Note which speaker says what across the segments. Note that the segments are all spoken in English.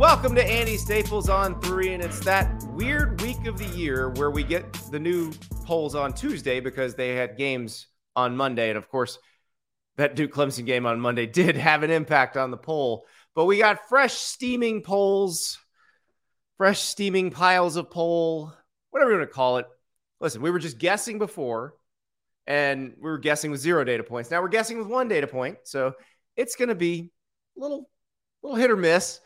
Speaker 1: Welcome to Andy Staples on three, and it's that weird week of the year where we get the new polls on Tuesday because they had games on Monday. And of course, that Duke Clemson game on Monday did have an impact on the poll. But we got fresh steaming polls, fresh steaming piles of poll, whatever you want to call it. Listen, we were just guessing before, and we were guessing with zero data points. Now we're guessing with one data point. So it's going to be a little, little hit or miss.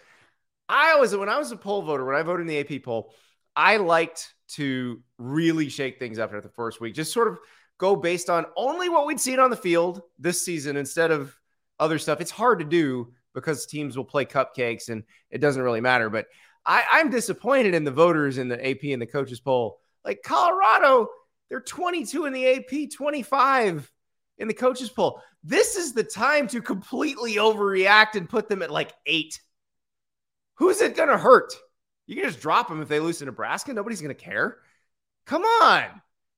Speaker 1: I always, when I was a poll voter, when I voted in the AP poll, I liked to really shake things up after the first week, just sort of go based on only what we'd seen on the field this season instead of other stuff. It's hard to do because teams will play cupcakes and it doesn't really matter. But I, I'm disappointed in the voters in the AP and the coaches poll. Like Colorado, they're 22 in the AP, 25 in the coaches poll. This is the time to completely overreact and put them at like eight. Who's it going to hurt? You can just drop them if they lose to Nebraska. Nobody's going to care. Come on.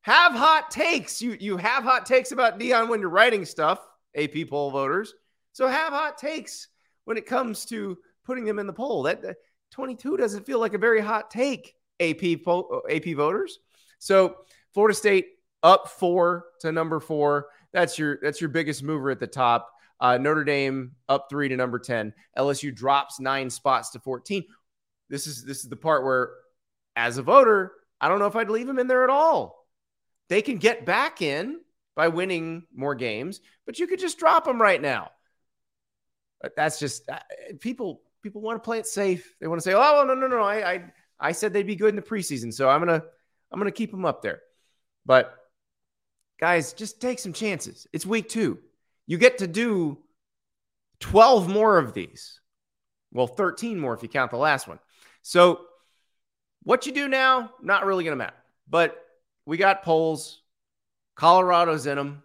Speaker 1: Have hot takes. You you have hot takes about Deion when you're writing stuff, AP poll voters. So have hot takes when it comes to putting them in the poll. That, that 22 doesn't feel like a very hot take, AP poll, AP voters. So Florida State up four to number four. That's your that's your biggest mover at the top. Uh, Notre Dame up three to number 10. LSU drops nine spots to 14. This is this is the part where, as a voter, I don't know if I'd leave them in there at all. They can get back in by winning more games, but you could just drop them right now. But that's just uh, people. People want to play it safe. They want to say, "Oh no, no, no! I, I, I said they'd be good in the preseason, so I'm gonna, I'm gonna keep them up there." But guys, just take some chances. It's week two. You get to do 12 more of these. Well, 13 more if you count the last one. So, what you do now, not really going to matter. But we got polls. Colorado's in them.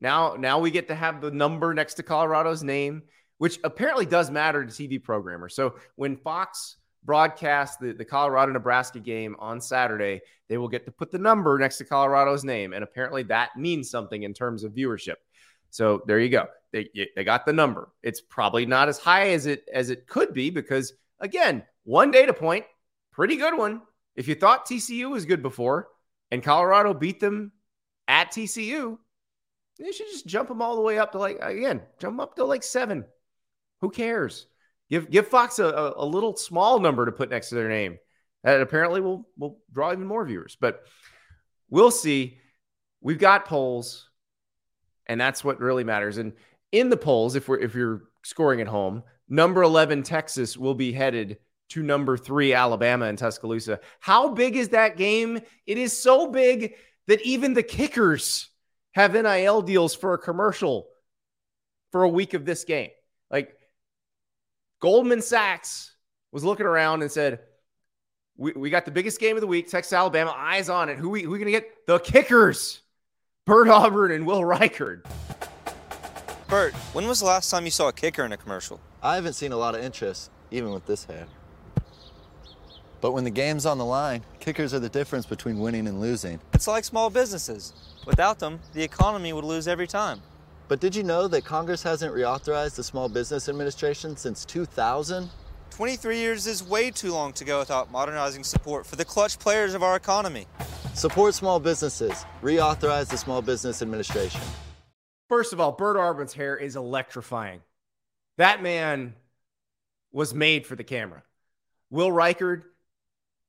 Speaker 1: Now, now we get to have the number next to Colorado's name, which apparently does matter to TV programmers. So when Fox broadcasts the, the Colorado Nebraska game on Saturday, they will get to put the number next to Colorado's name. And apparently that means something in terms of viewership. So there you go. They, they got the number. It's probably not as high as it as it could be because again, one data point, pretty good one. If you thought TCU was good before and Colorado beat them at TCU, you should just jump them all the way up to like again, jump up to like seven. Who cares? Give give Fox a, a little small number to put next to their name. That apparently will will draw even more viewers. But we'll see. We've got polls and that's what really matters. And in the polls, if we're if you're scoring at home, number 11 Texas will be headed to number 3 Alabama in Tuscaloosa. How big is that game? It is so big that even the kickers have NIL deals for a commercial for a week of this game. Like Goldman Sachs was looking around and said, we, we got the biggest game of the week, Texas, Alabama, eyes on it. Who we who we gonna get? The kickers. Bert Auburn and Will Reichard.
Speaker 2: Bert, when was the last time you saw a kicker in a commercial?
Speaker 3: I haven't seen a lot of interest, even with this hand. But when the game's on the line, kickers are the difference between winning and losing.
Speaker 2: It's like small businesses. Without them, the economy would lose every time.
Speaker 3: But did you know that Congress hasn't reauthorized the Small Business Administration since 2000?
Speaker 2: 23 years is way too long to go without modernizing support for the clutch players of our economy.
Speaker 3: Support small businesses. Reauthorize the Small Business Administration.
Speaker 1: First of all, Bert Auburns' hair is electrifying. That man was made for the camera. Will Reichard,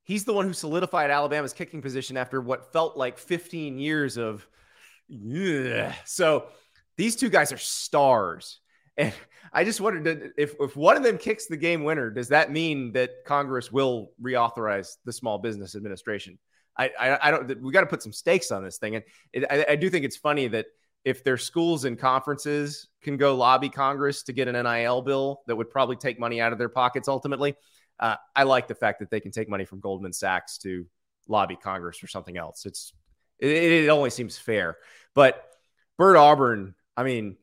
Speaker 1: he's the one who solidified Alabama's kicking position after what felt like 15 years of. Ugh. So these two guys are stars. And I just wondered if, if one of them kicks the game winner, does that mean that Congress will reauthorize the Small Business Administration? I, I, I don't. We got to put some stakes on this thing, and it, I, I do think it's funny that if their schools and conferences can go lobby Congress to get an NIL bill that would probably take money out of their pockets ultimately, uh, I like the fact that they can take money from Goldman Sachs to lobby Congress or something else. It's it, it only seems fair. But Bert Auburn, I mean,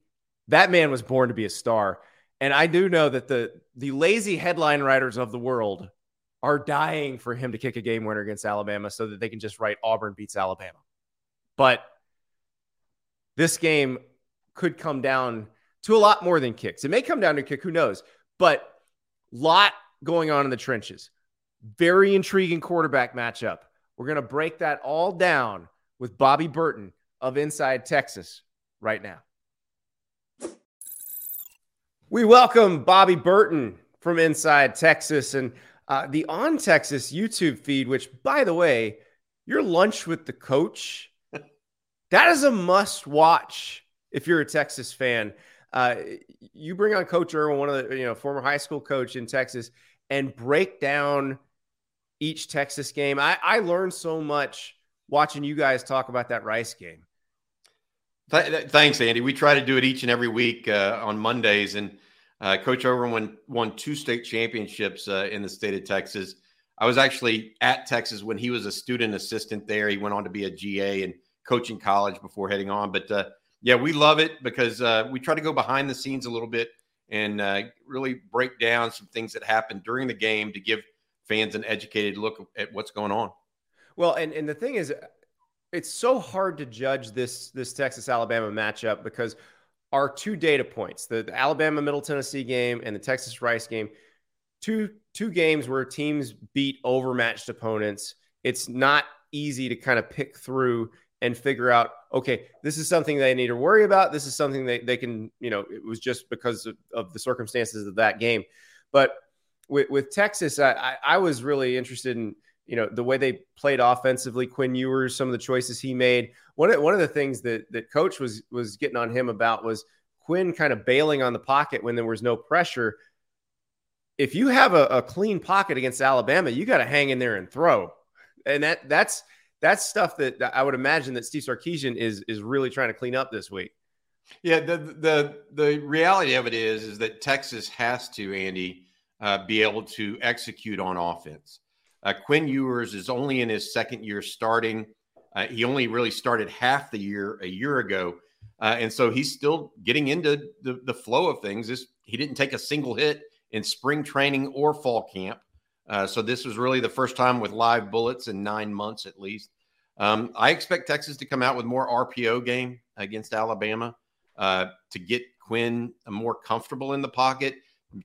Speaker 1: that man was born to be a star. And I do know that the the lazy headline writers of the world are dying for him to kick a game winner against Alabama so that they can just write Auburn beats Alabama. But this game could come down to a lot more than kicks. It may come down to kick, who knows? But lot going on in the trenches. Very intriguing quarterback matchup. We're going to break that all down with Bobby Burton of Inside Texas right now. We welcome Bobby Burton from Inside Texas and uh, the On Texas YouTube feed, which, by the way, your lunch with the coach, that is a must watch if you're a Texas fan. Uh, you bring on Coach Irwin, one of the you know former high school coach in Texas, and break down each Texas game. I, I learned so much watching you guys talk about that Rice game.
Speaker 4: Th- thanks, Andy. We try to do it each and every week uh, on Mondays, and uh, Coach Overman won, won two state championships uh, in the state of Texas. I was actually at Texas when he was a student assistant there. He went on to be a GA and coaching college before heading on. But uh, yeah, we love it because uh, we try to go behind the scenes a little bit and uh, really break down some things that happened during the game to give fans an educated look at what's going on.
Speaker 1: Well, and, and the thing is, it's so hard to judge this this Texas Alabama matchup because our two data points, the, the Alabama Middle Tennessee game and the Texas Rice game, two two games where teams beat overmatched opponents. It's not easy to kind of pick through and figure out, okay, this is something they need to worry about. This is something they, they can, you know, it was just because of, of the circumstances of that game. But with, with Texas, I, I was really interested in, you know, the way they played offensively, Quinn Ewers, some of the choices he made. One of, one of the things that, that coach was, was getting on him about was Quinn kind of bailing on the pocket when there was no pressure. If you have a, a clean pocket against Alabama, you got to hang in there and throw. And that that's, that's stuff that I would imagine that Steve Sarkisian is is really trying to clean up this week.
Speaker 4: Yeah, the the the reality of it is is that Texas has to Andy uh, be able to execute on offense. Uh, Quinn Ewers is only in his second year starting. Uh, he only really started half the year a year ago, uh, and so he's still getting into the, the flow of things. This he didn't take a single hit in spring training or fall camp. Uh, so this was really the first time with live bullets in nine months at least. Um, I expect Texas to come out with more RPO game against Alabama uh, to get Quinn more comfortable in the pocket,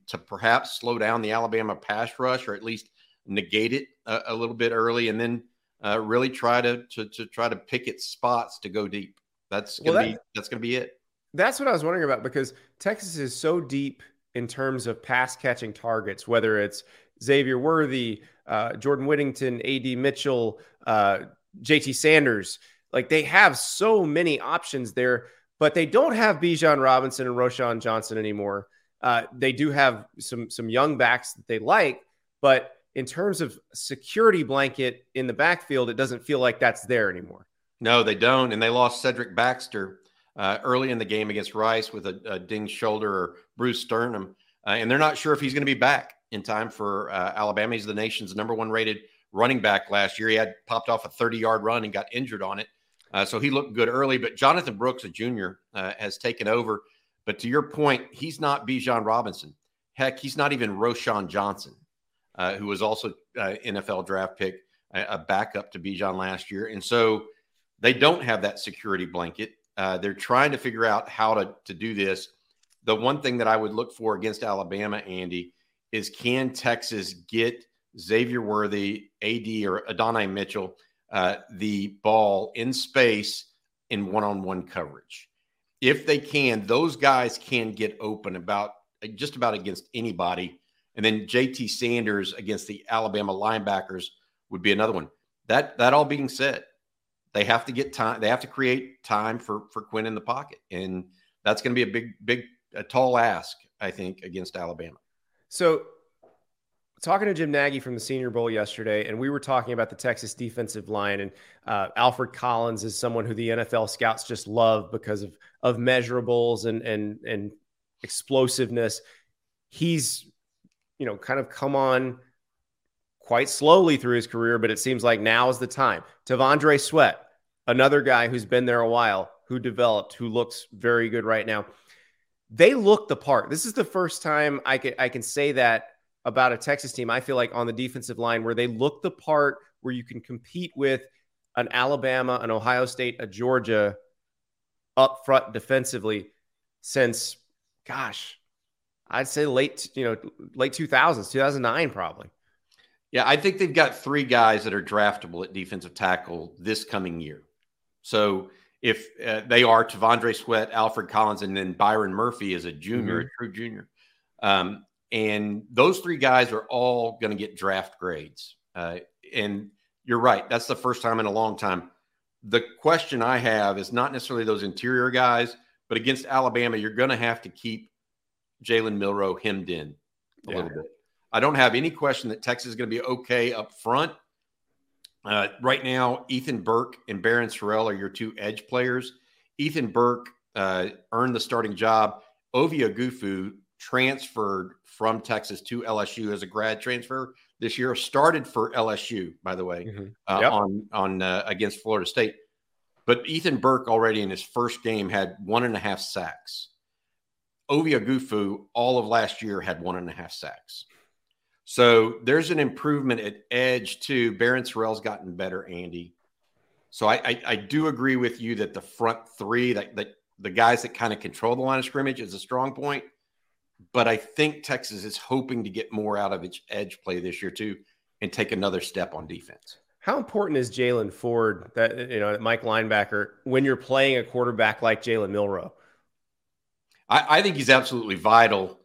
Speaker 4: to perhaps slow down the Alabama pass rush or at least negate it a, a little bit early, and then uh, really try to, to, to try to pick its spots to go deep. That's gonna well, that, be that's gonna be it.
Speaker 1: That's what I was wondering about because Texas is so deep in terms of pass catching targets, whether it's Xavier Worthy, uh, Jordan Whittington, AD Mitchell, uh, JT Sanders. Like they have so many options there, but they don't have Bijan Robinson and Roschon Johnson anymore. Uh, they do have some some young backs that they like, but in terms of security blanket in the backfield, it doesn't feel like that's there anymore.
Speaker 4: No, they don't, and they lost Cedric Baxter uh, early in the game against Rice with a, a shoulder or bruised sternum, uh, and they're not sure if he's going to be back in time for uh, Alabama. He's the nation's number one rated running back last year. He had popped off a 30 yard run and got injured on it. Uh, so he looked good early, but Jonathan Brooks, a junior, uh, has taken over. But to your point, he's not Bijan Robinson. Heck, he's not even Roschon Johnson, uh, who was also uh, NFL draft pick, a backup to Bijan last year. And so they don't have that security blanket. Uh, they're trying to figure out how to, to do this. The one thing that I would look for against Alabama, Andy, is can Texas get – Xavier Worthy, AD or Adonai Mitchell, uh, the ball in space in one on one coverage. If they can, those guys can get open about just about against anybody. And then JT Sanders against the Alabama linebackers would be another one. That that all being said, they have to get time. They have to create time for for Quinn in the pocket, and that's going to be a big, big, a tall ask, I think, against Alabama.
Speaker 1: So talking to Jim Nagy from the Senior Bowl yesterday, and we were talking about the Texas defensive line. And uh, Alfred Collins is someone who the NFL scouts just love because of of measurables and and and explosiveness. He's you know kind of come on quite slowly through his career, but it seems like now is the time. T'Vondre Sweat, another guy who's been there a while, who developed, who looks very good right now. They look the part. This is the first time I can I can say that about a Texas team. I feel like on the defensive line where they look the part, where you can compete with an Alabama, an Ohio State, a Georgia up front defensively since, gosh, I'd say late, you know, late 2000s, 2009 probably.
Speaker 4: Yeah, I think they've got three guys that are draftable at defensive tackle this coming year. So if uh, they are T'Vondre Sweat, Alfred Collins, and then Byron Murphy is a junior, mm-hmm. a true junior. Um, and those three guys are all going to get draft grades. Uh, and you're right. That's the first time in a long time. The question I have is not necessarily those interior guys, but against Alabama, you're going to have to keep Jalen Milroe hemmed in a yeah. little bit. I don't have any question that Texas is going to be okay up front. Uh, right now, Ethan Burke and Barryn Sorrell are your two edge players. Ethan Burke uh, earned the starting job. Ovie Oghoufo transferred from Texas to LSU as a grad transfer this year. Started for LSU, by the way, mm-hmm. uh, yep. on on uh, against Florida State. But Ethan Burke already in his first game had one and a half sacks. Ovie Oghoufo all of last year had one and a half sacks. So there's an improvement at edge too. Barryn Sorrell's gotten better, Andy. So I, I, I do agree with you that the front three, that, that the guys that kind of control the line of scrimmage, is a strong point. But I think Texas is hoping to get more out of its edge play this year too, and take another step on defense.
Speaker 1: How important is Jaylan Ford, that you know, Mike linebacker, when you're playing a quarterback like Jalen Milroe?
Speaker 4: I, I, think he's absolutely vital.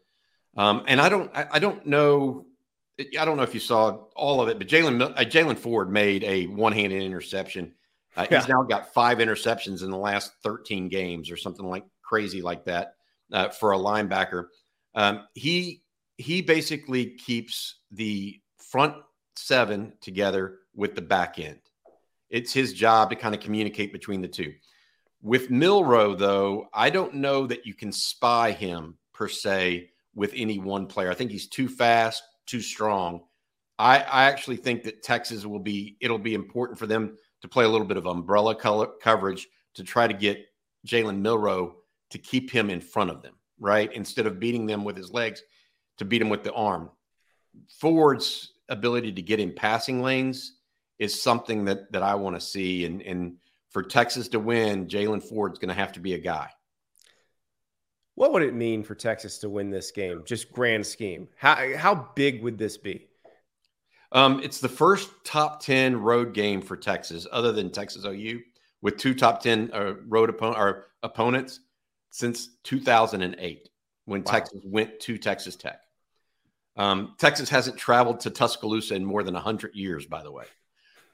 Speaker 4: Um, and I don't, I, I don't know I don't know if you saw all of it, but Jalen uh, Jaylan Ford made a one-handed interception. Uh, yeah. He's now got five interceptions in the last 13 games, or something like crazy like that uh, for a linebacker. Um, he he basically keeps the front seven together with the back end. It's his job to kind of communicate between the two. With Milroe, though, I don't know that you can spy him per se with any one player. I think he's too fast, too strong. I, I actually think that Texas will be, it'll be important for them to play a little bit of umbrella color coverage to try to get Jalen Milroe to keep him in front of them, right? Instead of beating them with his legs, to beat him with the arm. Ford's ability to get in passing lanes is something that that I want to see. And and for Texas to win, Jaylan Ford's going to have to be a guy.
Speaker 1: What would it mean for Texas to win this game? Just grand scheme. How how big would this be?
Speaker 4: Um, it's the first top ten road game for Texas, other than Texas OU, with two top ten uh, road opponent or opponents since 2008, when wow. Texas went to Texas Tech. Um, Texas hasn't traveled to Tuscaloosa in more than 100 years, by the way.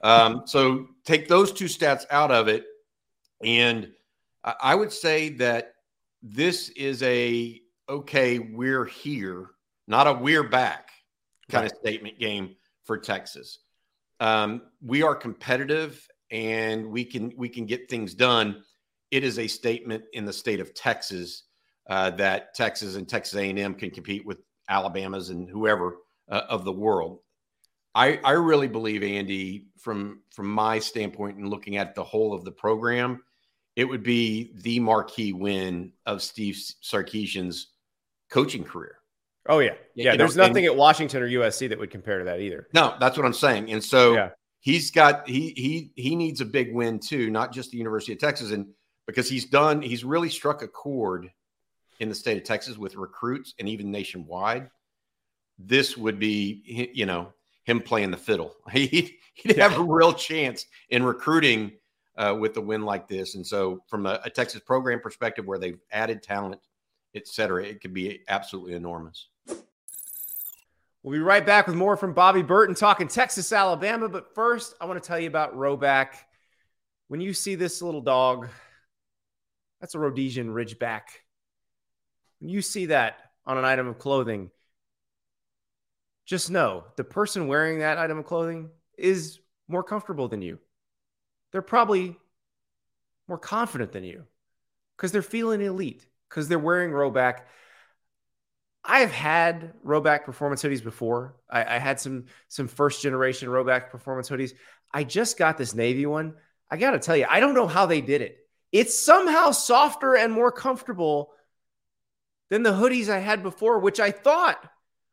Speaker 4: Um, so take those two stats out of it. And I would say that this is a okay, we're here, not a we're back kind right. of statement game for Texas. Um, we are competitive and we can we can get things done. It is a statement in the state of Texas uh, that Texas and Texas A&M can compete with Alabama's and whoever uh, of the world. I, I really believe, Andy, from from my standpoint and looking at the whole of the program, it would be the marquee win of Steve Sarkisian's coaching career.
Speaker 1: Oh yeah, yeah. You there's know, nothing and, at Washington or USC that would compare to that either.
Speaker 4: No, that's what I'm saying. And so yeah. he's got he he he needs a big win too, not just the University of Texas, and because he's done he's really struck a chord in the state of Texas with recruits and even nationwide. This would be you know him playing the fiddle. He he'd have a real chance in recruiting uh, with a win like this. And so, from a, a, Texas program perspective, where they've added talent, et cetera, it could be absolutely enormous.
Speaker 1: We'll be right back with more from Bobby Burton talking Texas, Alabama. But first, I want to tell you about Rhoback. When you see this little dog, that's a Rhodesian Ridgeback. When you see that on an item of clothing, just know the person wearing that item of clothing is more comfortable than you. They're probably more confident than you because they're feeling elite because they're wearing Rhoback. I have had Rhoback performance hoodies before. I, I, had some some first generation Rhoback performance hoodies. I just got this navy one. I got to tell you, I don't know how they did it. It's somehow softer and more comfortable than the hoodies I had before, which I thought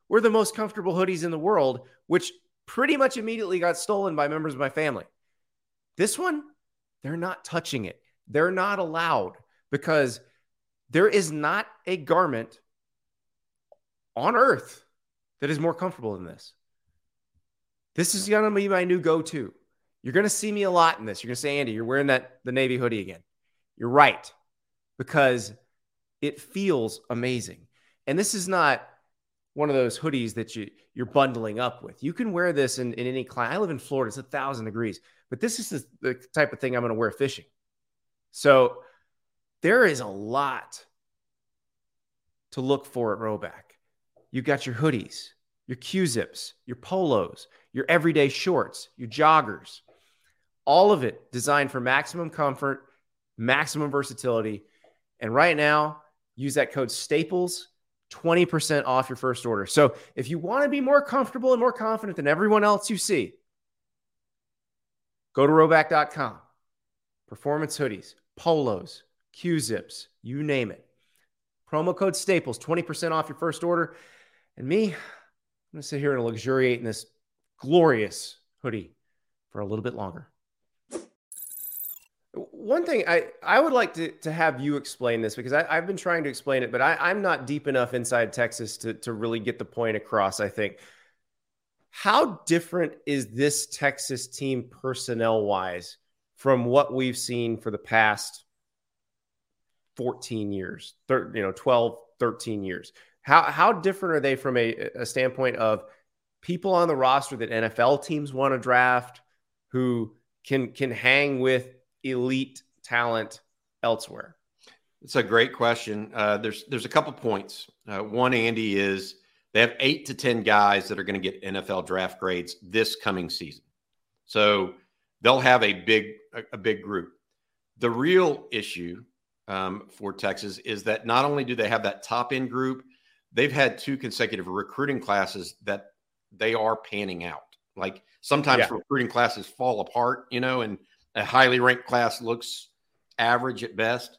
Speaker 1: were the most comfortable hoodies in the world, which pretty much immediately got stolen by members of my family. This one, they're not touching it. They're not allowed because there is not a garment on earth that is more comfortable than this. This is going to be my new go to. You're going to see me a lot in this. You're going to say, Andy, you're wearing that the Navy hoodie again. You're right because it feels amazing. And this is not one of those hoodies that you you're bundling up with. You can wear this in, in any climate. I live in Florida; it's a thousand degrees, but this is the, the type of thing I'm going to wear fishing. So there is a lot to look for at Rhoback. You got your hoodies, your Q zips, your polos, your everyday shorts, your joggers, all of it designed for maximum comfort, maximum versatility. And right now, use that code STAPLES 20% off your first order. So if you want to be more comfortable and more confident than everyone else you see, go to rhoback.com. Performance hoodies, polos, Q zips, you name it. Promo code STAPLES, 20% off your first order. And me, I'm going to sit here and luxuriate in this glorious hoodie for a little bit longer. One thing I, I would like to, to have you explain this because I, have been trying to explain it, but I, I'm not deep enough inside Texas to, to really get the point across, I think. How different is this Texas team personnel wise from what we've seen for the past 14 years, thir- you know, 12, 13 years? How, how different are they from a, a standpoint of people on the roster that NFL teams want to draft who can can hang with elite talent elsewhere?
Speaker 4: It's a great question. Uh, there's there's a couple points. Uh, one, Andy, is they have eight to ten guys that are going to get NFL draft grades this coming season, so they'll have a big a, a big group. The real issue um, for Texas is that not only do they have that top end group, they've had two consecutive recruiting classes that they are panning out. Like sometimes yeah. recruiting classes fall apart, you know, and a highly ranked class looks average at best.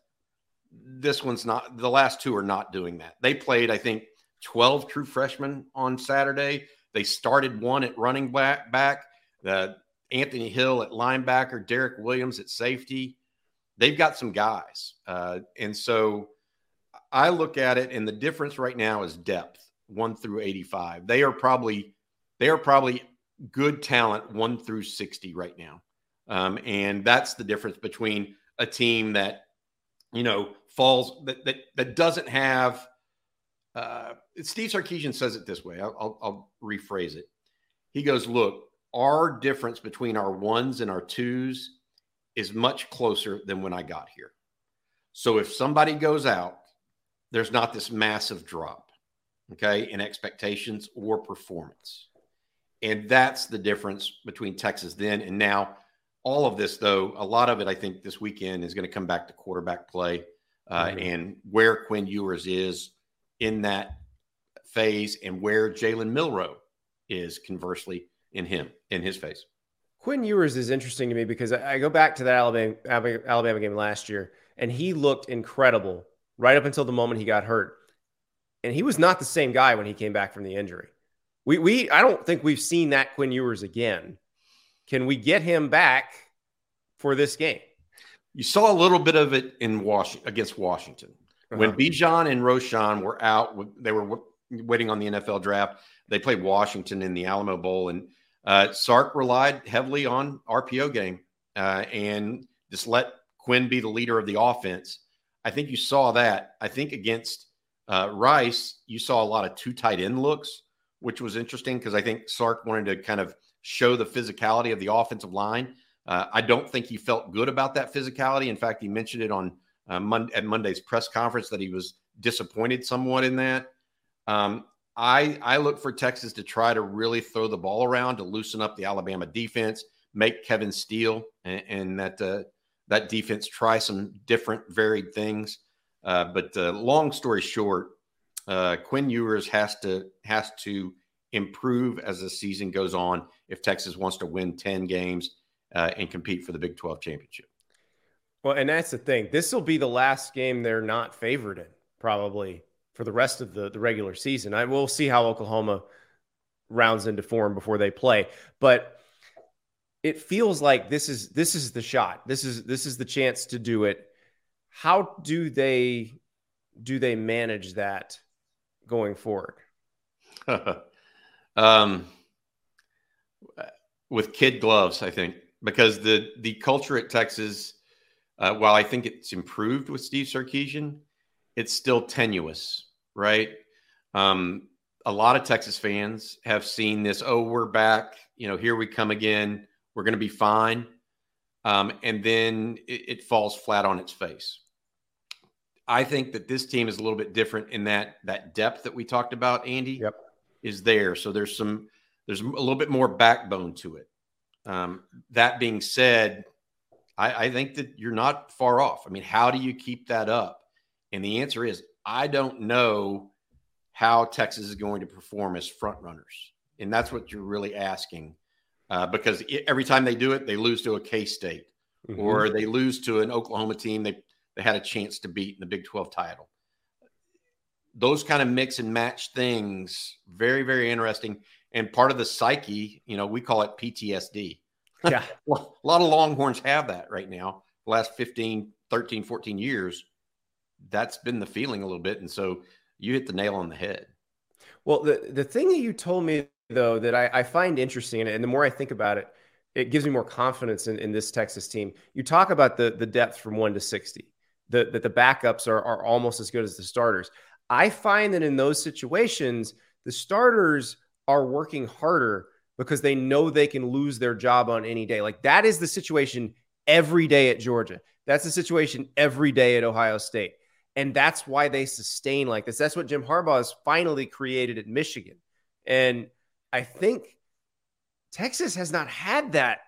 Speaker 4: This one's not, the last two are not doing that. They played, I think, 12 true freshmen on Saturday. They started one at running back, back the Anthony Hill at linebacker, Derrick Williams at safety. They've got some guys. Uh, and so I look at it, and the difference right now is depth, one through 85. They are probably, they are probably good talent, one through 60 right now. Um, and that's the difference between a team that, you know, falls that that, that doesn't have. Uh, Steve Sarkisian says it this way. I'll, I'll, I'll rephrase it. He goes, "Look, our difference between our ones and our twos is much closer than when I got here. So if somebody goes out, there's not this massive drop, okay, in expectations or performance." And that's the difference between Texas then and now all of this, though, a lot of it, I think, this weekend is going to come back to quarterback play uh, mm-hmm. and where Quinn Ewers is in that phase and where Jalen Milroe is conversely in him, in his phase.
Speaker 1: Quinn Ewers is interesting to me because I go back to that Alabama, Alabama game last year, and he looked incredible right up until the moment he got hurt. And he was not the same guy when he came back from the injury. We, we I don't think we've seen that Quinn Ewers again. Can we get him back for this game?
Speaker 4: You saw a little bit of it in Washington against Washington uh-huh. when Bijan and Roschon were out. They were waiting on the NFL draft. They played Washington in the Alamo Bowl, and uh, Sark relied heavily on RPO game uh, and just let Quinn be the leader of the offense. I think you saw that. I think against uh, Rice, you saw a lot of two tight end looks, which was interesting because I think Sark wanted to kind of show the physicality of the offensive line. Uh, I don't think he felt good about that physicality. In fact, he mentioned it on uh, Mon- at Monday's press conference that he was disappointed somewhat in that. Um, I I look for Texas to try to really throw the ball around to loosen up the Alabama defense, make Kevin Steele and, and that uh, that defense try some different varied things. Uh, but uh, long story short, uh, Quinn Ewers has to has to improve as the season goes on if Texas wants to win ten games uh, and compete for the Big Twelve championship.
Speaker 1: Well, and that's the thing. This will be the last game they're not favored in, probably for the rest of the, the regular season. I will see how Oklahoma rounds into form before they play, but it feels like this is this is the shot. This is this is the chance to do it. How do they do they manage that going forward?
Speaker 4: um, with kid gloves, I think, because the the culture at Texas, uh, while I think it's improved with Steve Sarkisian, it's still tenuous, right? Um, a lot of Texas fans have seen this. Oh, we're back. You know, here we come again. We're going to be fine. Um, and then it, it falls flat on its face. I think that this team is a little bit different in that that depth that we talked about, Andy,
Speaker 1: yep.
Speaker 4: Is there. So there's some there's a little bit more backbone to it. Um, that being said, I, I think that you're not far off. I mean, how do you keep that up? And the answer is I don't know how Texas is going to perform as front runners, and that's what you're really asking, uh, because it, every time they do it, they lose to a K State mm-hmm. or they lose to an Oklahoma team they they had a chance to beat in the Big 12 title. Those kind of mix and match things, very, very interesting. And part of the psyche, you know, we call it PTSD.
Speaker 1: Yeah.
Speaker 4: a lot of Longhorns have that right now, the last 15, 13, 14 years. That's been the feeling a little bit. And so you hit the nail on the head.
Speaker 1: Well, the, the thing that you told me, though, that I, I find interesting, and the more I think about it, it gives me more confidence in, in this Texas team. You talk about the, the depth from one to 60 that the, the backups are, are almost as good as the starters. I find that in those situations, the starters are working harder because they know they can lose their job on any day. Like that is the situation every day at Georgia. That's the situation every day at Ohio State. And that's why they sustain like this. That's what Jim Harbaugh has finally created at Michigan. And I think Texas has not had that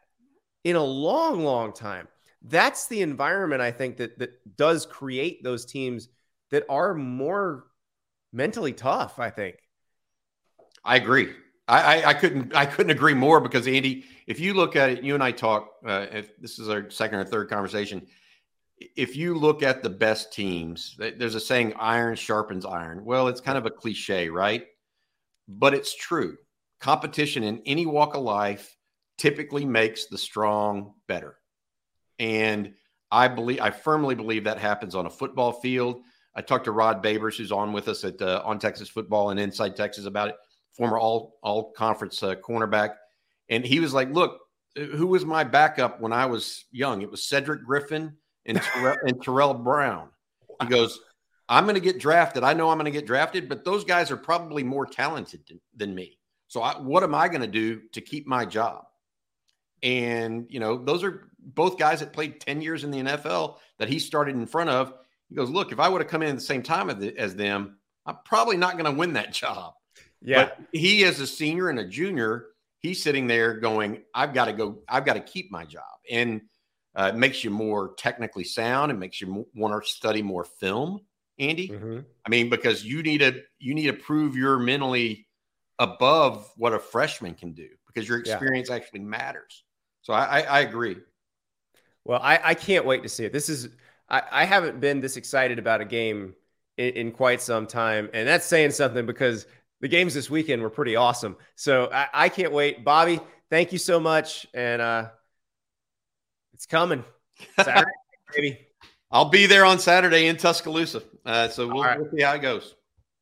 Speaker 1: in a long, long time that's the environment I think that that does create those teams that are more mentally tough. I think.
Speaker 4: I agree. I, I, I couldn't I couldn't agree more because Andy, if you look at it, you and I talk. Uh, if this is our second or third conversation, if you look at the best teams, there's a saying "iron sharpens iron." Well, it's kind of a cliche, right? But it's true. Competition in any walk of life typically makes the strong better. And I believe, I firmly believe that happens on a football field. I talked to Rod Babers, who's on with us at uh, on Texas football and Inside Texas about it, former all all conference uh, cornerback, and he was like, "Look, who was my backup when I was young? It was Cedric Griffin and Tarell, and Tarell Brown." He goes, "I'm going to get drafted. I know I'm going to get drafted, but those guys are probably more talented than, than me. So I, what am I going to do to keep my job?" And you know, those are both guys that played 10 years in the NFL that he started in front of. He goes, Look, if I would have come in at the same time as them, I'm probably not going to win that job.
Speaker 1: Yeah.
Speaker 4: But he, is a senior and a junior, he's sitting there going, I've got to go, I've got to keep my job. And uh, it makes you more technically sound. It makes you want to study more film, Andy. Mm-hmm. I mean, because you need to, you need to prove you're mentally above what a freshman can do because your experience yeah. actually matters. So I, I, I agree.
Speaker 1: Well, I, I can't wait to see it. This is I, I haven't been this excited about a game in, in, quite some time, and that's saying something because the games this weekend were pretty awesome. So I, I can't wait. Bobby, thank you so much, and uh, it's coming Saturday,
Speaker 4: baby. I'll be there on Saturday in Tuscaloosa. Uh, so we'll, right. we'll see how it goes.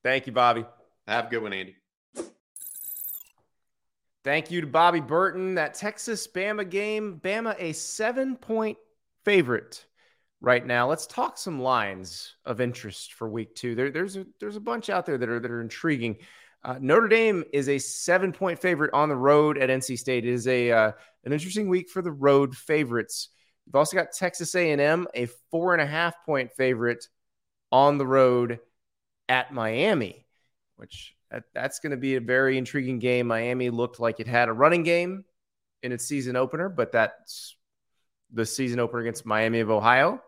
Speaker 1: Thank you, Bobby.
Speaker 4: Have a good one, Andy.
Speaker 1: Thank you to Bobby Burton. That Texas Bama game, Bama a seven point favorite right now. Let's talk some lines of interest for week two. There, there's a there's a bunch out there that are that are intriguing. Uh, Notre Dame is a seven point favorite on the road at NC State. It is a uh, an interesting week for the road favorites. You've also got Texas A&M, a four and a half point favorite on the road at Miami, which that, that's going to be a very intriguing game. Miami looked like it had a running game in its season opener, but that's the season opener against Miami of Ohio.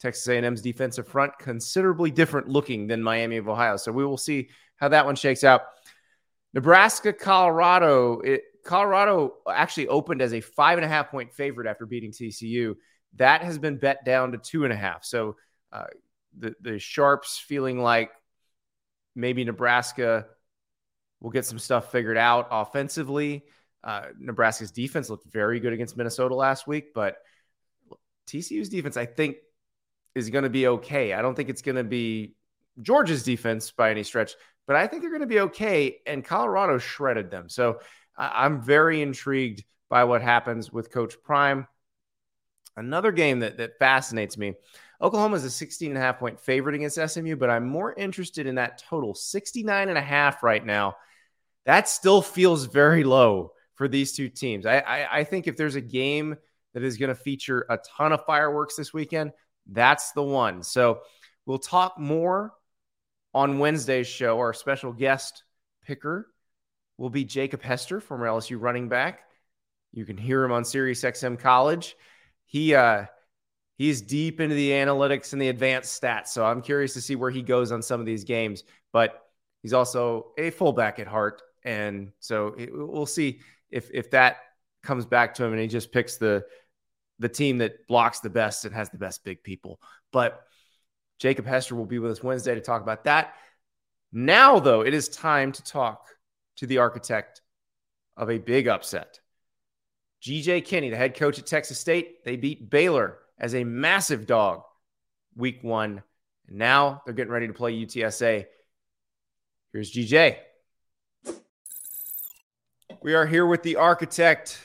Speaker 1: Texas A&M's defensive front considerably different looking than Miami of Ohio. So we will see how that one shakes out. Nebraska, Colorado. It, Colorado actually opened as a five and a half point favorite after beating TCU. That has been bet down to two and a half. So uh, the the sharps feeling like maybe Nebraska will get some stuff figured out offensively. Uh, Nebraska's defense looked very good against Minnesota last week, but TCU's defense, I think, is going to be okay. I don't think it's going to be Georgia's defense by any stretch, but I think they're going to be okay. And Colorado shredded them. So I'm very intrigued by what happens with Coach Prime. Another game that, that fascinates me Oklahoma is a 16 and a half point favorite against SMU, but I'm more interested in that total 69 and a half right now. That still feels very low for these two teams. I, I, I think if there's a game that is going to feature a ton of fireworks this weekend, that's the one. So we'll talk more on Wednesday's show. Our special guest picker will be Jacob Hester, former LSU running back. You can hear him on Sirius XM College. He uh, he's deep into the analytics and the advanced stats. So I'm curious to see where he goes on some of these games. But he's also a fullback at heart, and so we'll see if if that comes back to him and he just picks the the team that blocks the best and has the best big people. But Jacob Hester will be with us Wednesday to talk about that. Now, though, it is time to talk to the architect of a big upset. GJ Kinne, the head coach at Texas State, they beat Baylor as a massive dog week one. And now they're getting ready to play UTSA. Here's GJ. We are here with the architect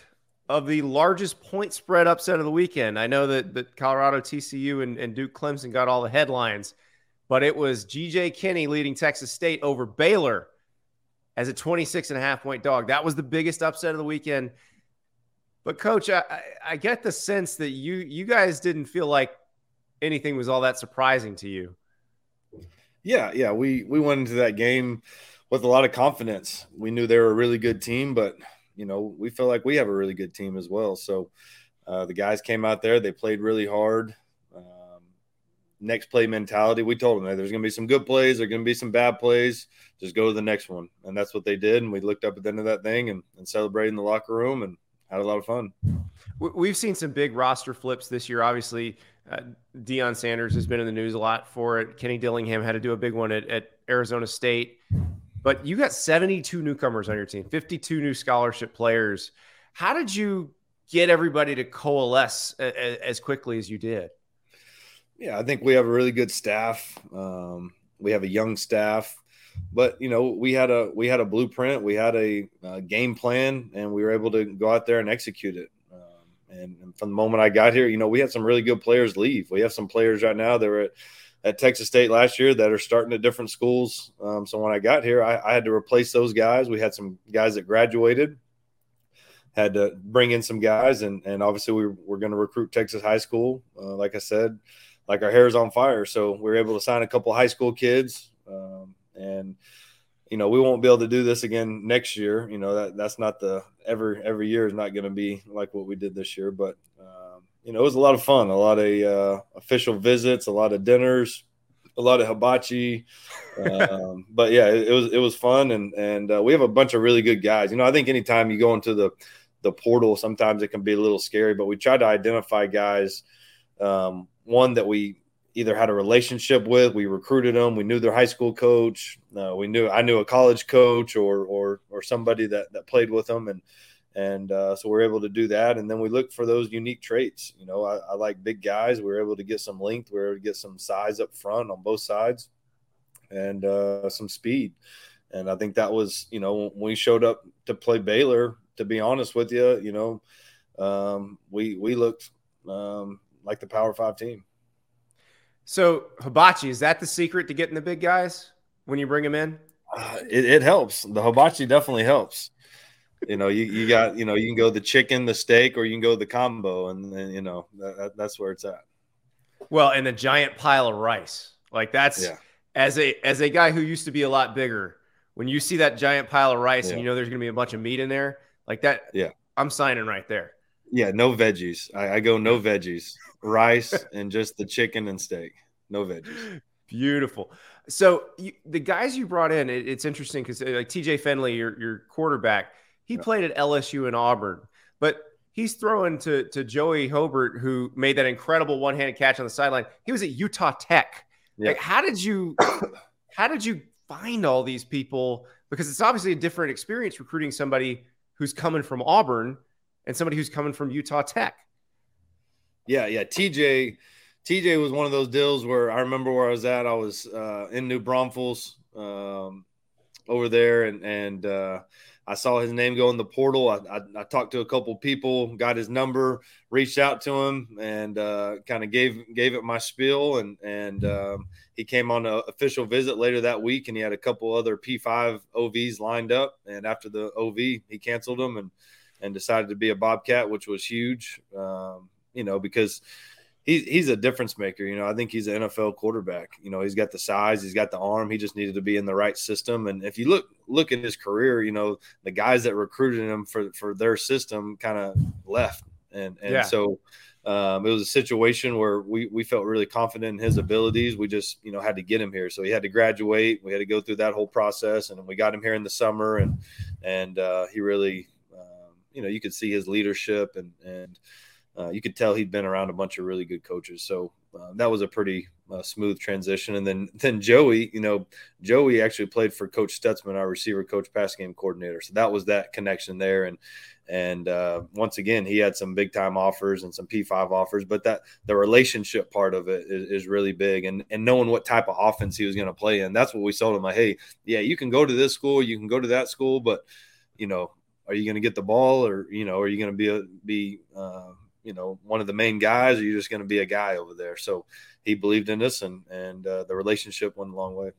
Speaker 1: of the largest point spread upset of the weekend. I know that, that Colorado, TCU, and, and Duke Clemson got all the headlines, but it was GJ Kinne leading Texas State over Baylor as a 26 and a half point dog. That was the biggest upset of the weekend. But coach, I, I get the sense that you you guys didn't feel like anything was all that surprising to you.
Speaker 5: Yeah, yeah, we we went into that game with a lot of confidence. We knew they were a really good team, but you know, we feel like we have a really good team as well. So uh, the guys came out there, they played really hard. Um, next play mentality. We told them that there's going to be some good plays, there's going to be some bad plays. Just go to the next one, and that's what they did. And we looked up at the end of that thing and, and celebrated in the locker room and had a lot of fun.
Speaker 1: We've seen some big roster flips this year. Obviously, uh, Deion Sanders has been in the news a lot for it. Kenny Dillingham had to do a big one at, at Arizona State. But you got 72 newcomers on your team, 52 new scholarship players. How did you get everybody to coalesce as quickly as you did?
Speaker 5: Yeah, I think we have a really good staff. Um, we have a young staff, but you know we had a we had a blueprint, we had a, a game plan, and we were able to go out there and execute it. Um, and, and, from the moment I got here, you know we had some really good players leave. We have some players right now that were at at Texas State last year that are starting at different schools. Um, so when I got here, I, I, had to replace those guys. We had some guys that graduated, had to bring in some guys, and and obviously we were, going to recruit Texas high school. Uh, like I said, like our hair is on fire, so we were able to sign a couple high school kids, um, and you know we won't be able to do this again next year. You know that that's not the every every year is not going to be like what we did this year, but. Uh, you know, it was a lot of fun, a lot of uh, official visits, a lot of dinners, a lot of hibachi. Um, but yeah, it, it, was it was fun, and and uh, we have a bunch of really good guys. You know, I think anytime you go into the the portal, sometimes it can be a little scary, but we try to identify guys. Um, one that we either had a relationship with, we recruited them, we knew their high school coach, uh, we knew I knew a college coach or or or somebody that that played with them, and and uh, so we're able to do that. And then we look for those unique traits. You know I, I, like big guys. We are able to get some length. We are able to get some size up front on both sides and uh, some speed. And i think that was you know when we showed up to play baylor to be honest with you you know um, we we looked um, like the power five team.
Speaker 1: So hibachi is that the secret to getting the big guys when you bring them in?
Speaker 5: Uh, it, it helps. The hibachi definitely helps you know, you, you got, you know, you can go the chicken, the steak, or you can go the combo, and then you know that, that's where it's at.
Speaker 1: Well, and the giant pile of rice, like that's yeah. as a as a guy who used to be a lot bigger. when you see that giant pile of rice
Speaker 5: Yeah.
Speaker 1: and you know there's going to be a bunch of meat in there, like that.
Speaker 5: Yeah.
Speaker 1: I'm signing right there.
Speaker 5: Yeah, no veggies. I, I go no veggies, rice and just the chicken and steak. No veggies.
Speaker 1: Beautiful. So you, the guys you brought in, it, it's interesting because uh, like TJ Finley, your your quarterback, he
Speaker 5: Yeah.
Speaker 1: played at LSU and Auburn, but he's throwing to to Joey Hobert, who made that incredible one handed catch on the sideline. He was at Utah Tech.
Speaker 5: Yeah.
Speaker 1: Like, how did you how did you find all these people? Because it's obviously a different experience recruiting somebody who's coming from Auburn and somebody who's coming from Utah Tech.
Speaker 5: Yeah, yeah. TJ, TJ was one of those deals where I remember where I was at. I was uh, in New Braunfels um, over there, and and uh, I saw his name go in the portal. I, I, I talked to a couple people, got his number, reached out to him, and uh, kind of gave gave it my spiel. And and um, he came on an official visit later that week, and he had a couple other P5 OVs lined up. And after the OV, he canceled them and and decided to be a Bobcat, which was huge. Um, you know, because he's he's a difference maker. You know, I think he's an NFL quarterback. You know, he's got the size, he's got the arm. He just needed to be in the right system. And if you look look at his career, you know, the guys that recruited him for for their system kind of left, and and
Speaker 1: Yeah.
Speaker 5: so. Um, it was a situation where we, we felt really confident in his abilities. We just, you know, had to get him here. So he had to graduate. We had to go through that whole process, and we got him here in the summer, and and uh, he really, um, you know, you could see his leadership, and and uh, you could tell he'd been around a bunch of really good coaches. So uh, that was a pretty uh, smooth transition. And then then Joey, you know, Joey actually played for Coach Stutzman, our receiver coach, pass game coordinator. So that was that connection there. And and uh, once again, he had some big time offers and some P5 offers, but that the relationship part of it is, is really big. And and knowing what type of offense he was going to play in, that's what we told him. Like, hey, yeah, you can go to this school, you can go to that school, but you know, are you going to get the ball, or you know, are you going to be be uh, you know one of the main guys, or you're you just going to be a guy over there? So he believed in us, and and uh, the relationship went a long way.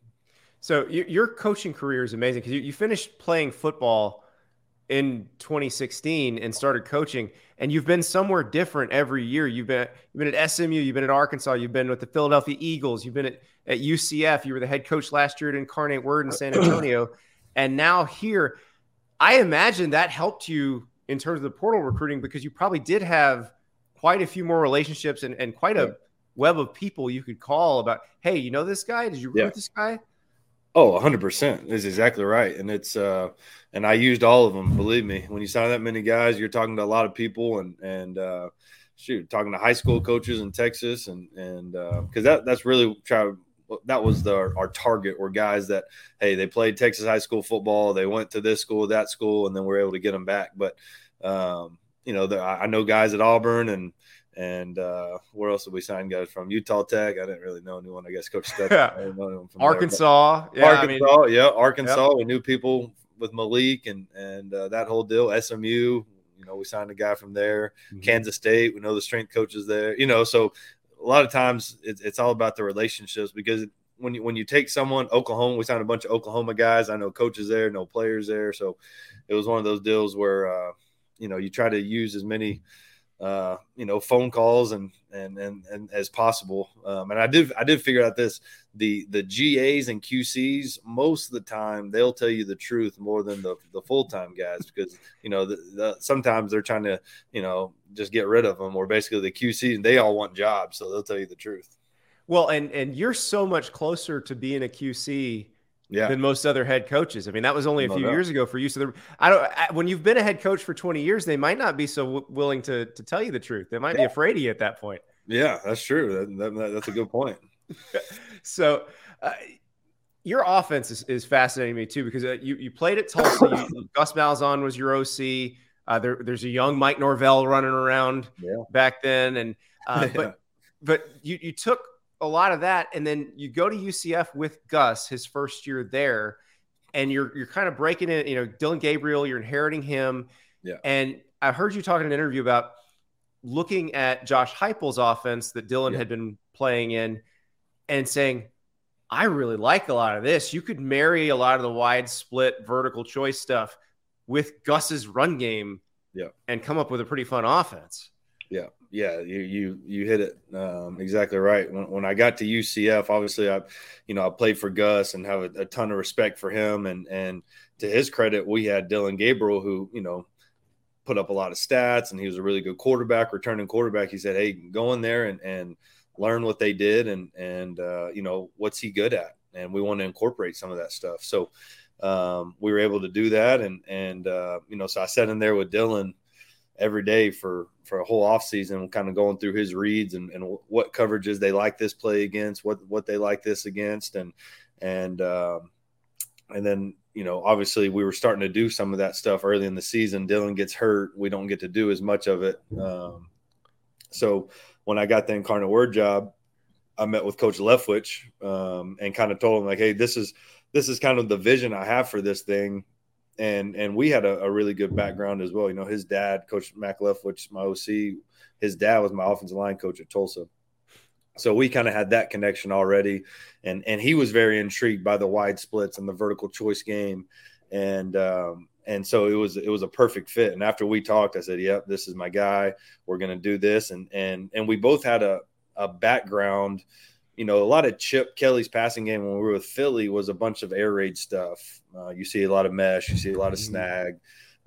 Speaker 1: So y- your coaching career is amazing because you, you finished playing football in 2016 and started coaching, and you've been somewhere different every year. You've been you've been at SMU, you've been at Arkansas, you've been with the Philadelphia Eagles, you've been at, at UCF, you were the head coach last year at Incarnate Word in San Antonio, and now here. I imagine that helped you in terms of the portal recruiting because you probably did have quite a few more relationships and, and quite a web of people you could call about, hey, you know this guy? Did you recruit
Speaker 5: Yeah.
Speaker 1: this guy?
Speaker 5: Oh, 100% is exactly right. And it's, uh, and I used all of them. Believe me, when you sign that many guys, you're talking to a lot of people and, and, uh, shoot, talking to high school coaches in Texas. And, and, uh, cause that, that's really try, that was the, our target were guys that, hey, they played Texas high school football. They went to this school, that school, and then we're able to get them back. But, um, you know, the, I know guys at Auburn and, and uh, where else did we sign guys from? Utah Tech. I didn't really know anyone. I guess Coach Steph.
Speaker 1: Yeah.
Speaker 5: I didn't know anyone from there, but-
Speaker 1: Arkansas. Yeah, I mean,
Speaker 5: Arkansas, yeah, Arkansas. We knew people with Malik and and uh, that whole deal. SMU, you know, we signed a guy from there.
Speaker 1: Mhm.
Speaker 5: Kansas State, we know the strength coaches there. You know, so a lot of times it's, it's all about the relationships because when you when you take someone Oklahoma, we signed a bunch of Oklahoma guys. I know coaches there, no players there, so it was one of those deals where uh, you know you try to use as many uh, you know, phone calls and and and, and as possible. Um, and I did I did figure out this the the GAs and QCs most of the time they'll tell you the truth more than the the full time guys because you know the, the, sometimes they're trying to you know just get rid of them or basically the QC and they all want jobs so they'll tell you the truth.
Speaker 1: well, and and you're so much closer to being a QC
Speaker 5: Yeah,
Speaker 1: than most other head coaches. I mean, that was only a
Speaker 5: No
Speaker 1: few
Speaker 5: doubt.
Speaker 1: years ago for you. So, I don't. I, when you've been a head coach for 20 years, they might not be so w- willing to to tell you the truth. They might be afraid of you at that point.
Speaker 5: yeah, that's true. That, that, that's a good point.
Speaker 1: So, uh, your offense is, is fascinating to me too because uh, you you played at Tulsa. You, Gus Malzahn was your OC. Uh, there, there's a young Mike Norvell running around
Speaker 5: Yeah.
Speaker 1: back then, and uh,
Speaker 5: Yeah.
Speaker 1: but but you you took a lot of that, and then you go to UCF with Gus his first year there, and you're you're kind of breaking it. You know, Dillon Gabriel, you're inheriting him.
Speaker 5: Yeah.
Speaker 1: And I heard you talk in an interview about looking at Josh Heupel's offense that Dillon
Speaker 5: Yeah.
Speaker 1: had been playing in, and saying, I really like a lot of this. You could marry a lot of the wide split vertical choice stuff with Gus's run game
Speaker 5: Yeah.
Speaker 1: and come up with a pretty fun offense.
Speaker 5: Yeah, you you you hit it um, exactly right. When, when I got to UCF, obviously I, you know, I played for Gus and have a, a ton of respect for him. And and to his credit, we had Dillon Gabriel, who you know put up a lot of stats, and he was a really good quarterback, returning quarterback. He said, "Hey, go in there and and learn what they did, and and uh, you know what's he good at." And we want to incorporate some of that stuff. So um, we were able to do that, and and uh, you know, so I sat in there with Dillon every day for for a whole off season, kind of going through his reads and, and what coverages they like this play against, what what they like this against, and and um, and then you know obviously we were starting to do some of that stuff early in the season. Dillon gets hurt, we don't get to do as much of it. Um, so when I got the Incarnate Word job, I met with Coach Leftwich um, and kind of told him like, hey, this is this is kind of the vision I have for this thing and and we had a, a, really good background as well. You know, his dad, Coach Mack which my OC, his dad was my offensive line coach at Tulsa. So we kind of had that connection already, and and he was very intrigued by the wide splits and the vertical choice game, and um, and so it was it was a perfect fit. And after we talked, I said, "Yep, this is my guy. We're gonna do this." And and and we both had a a background you know, a lot of Chip Kelly's passing game when we were with Philly was a bunch of air raid stuff. Uh, you see a lot of mesh, you see a lot of mm-hmm. snag,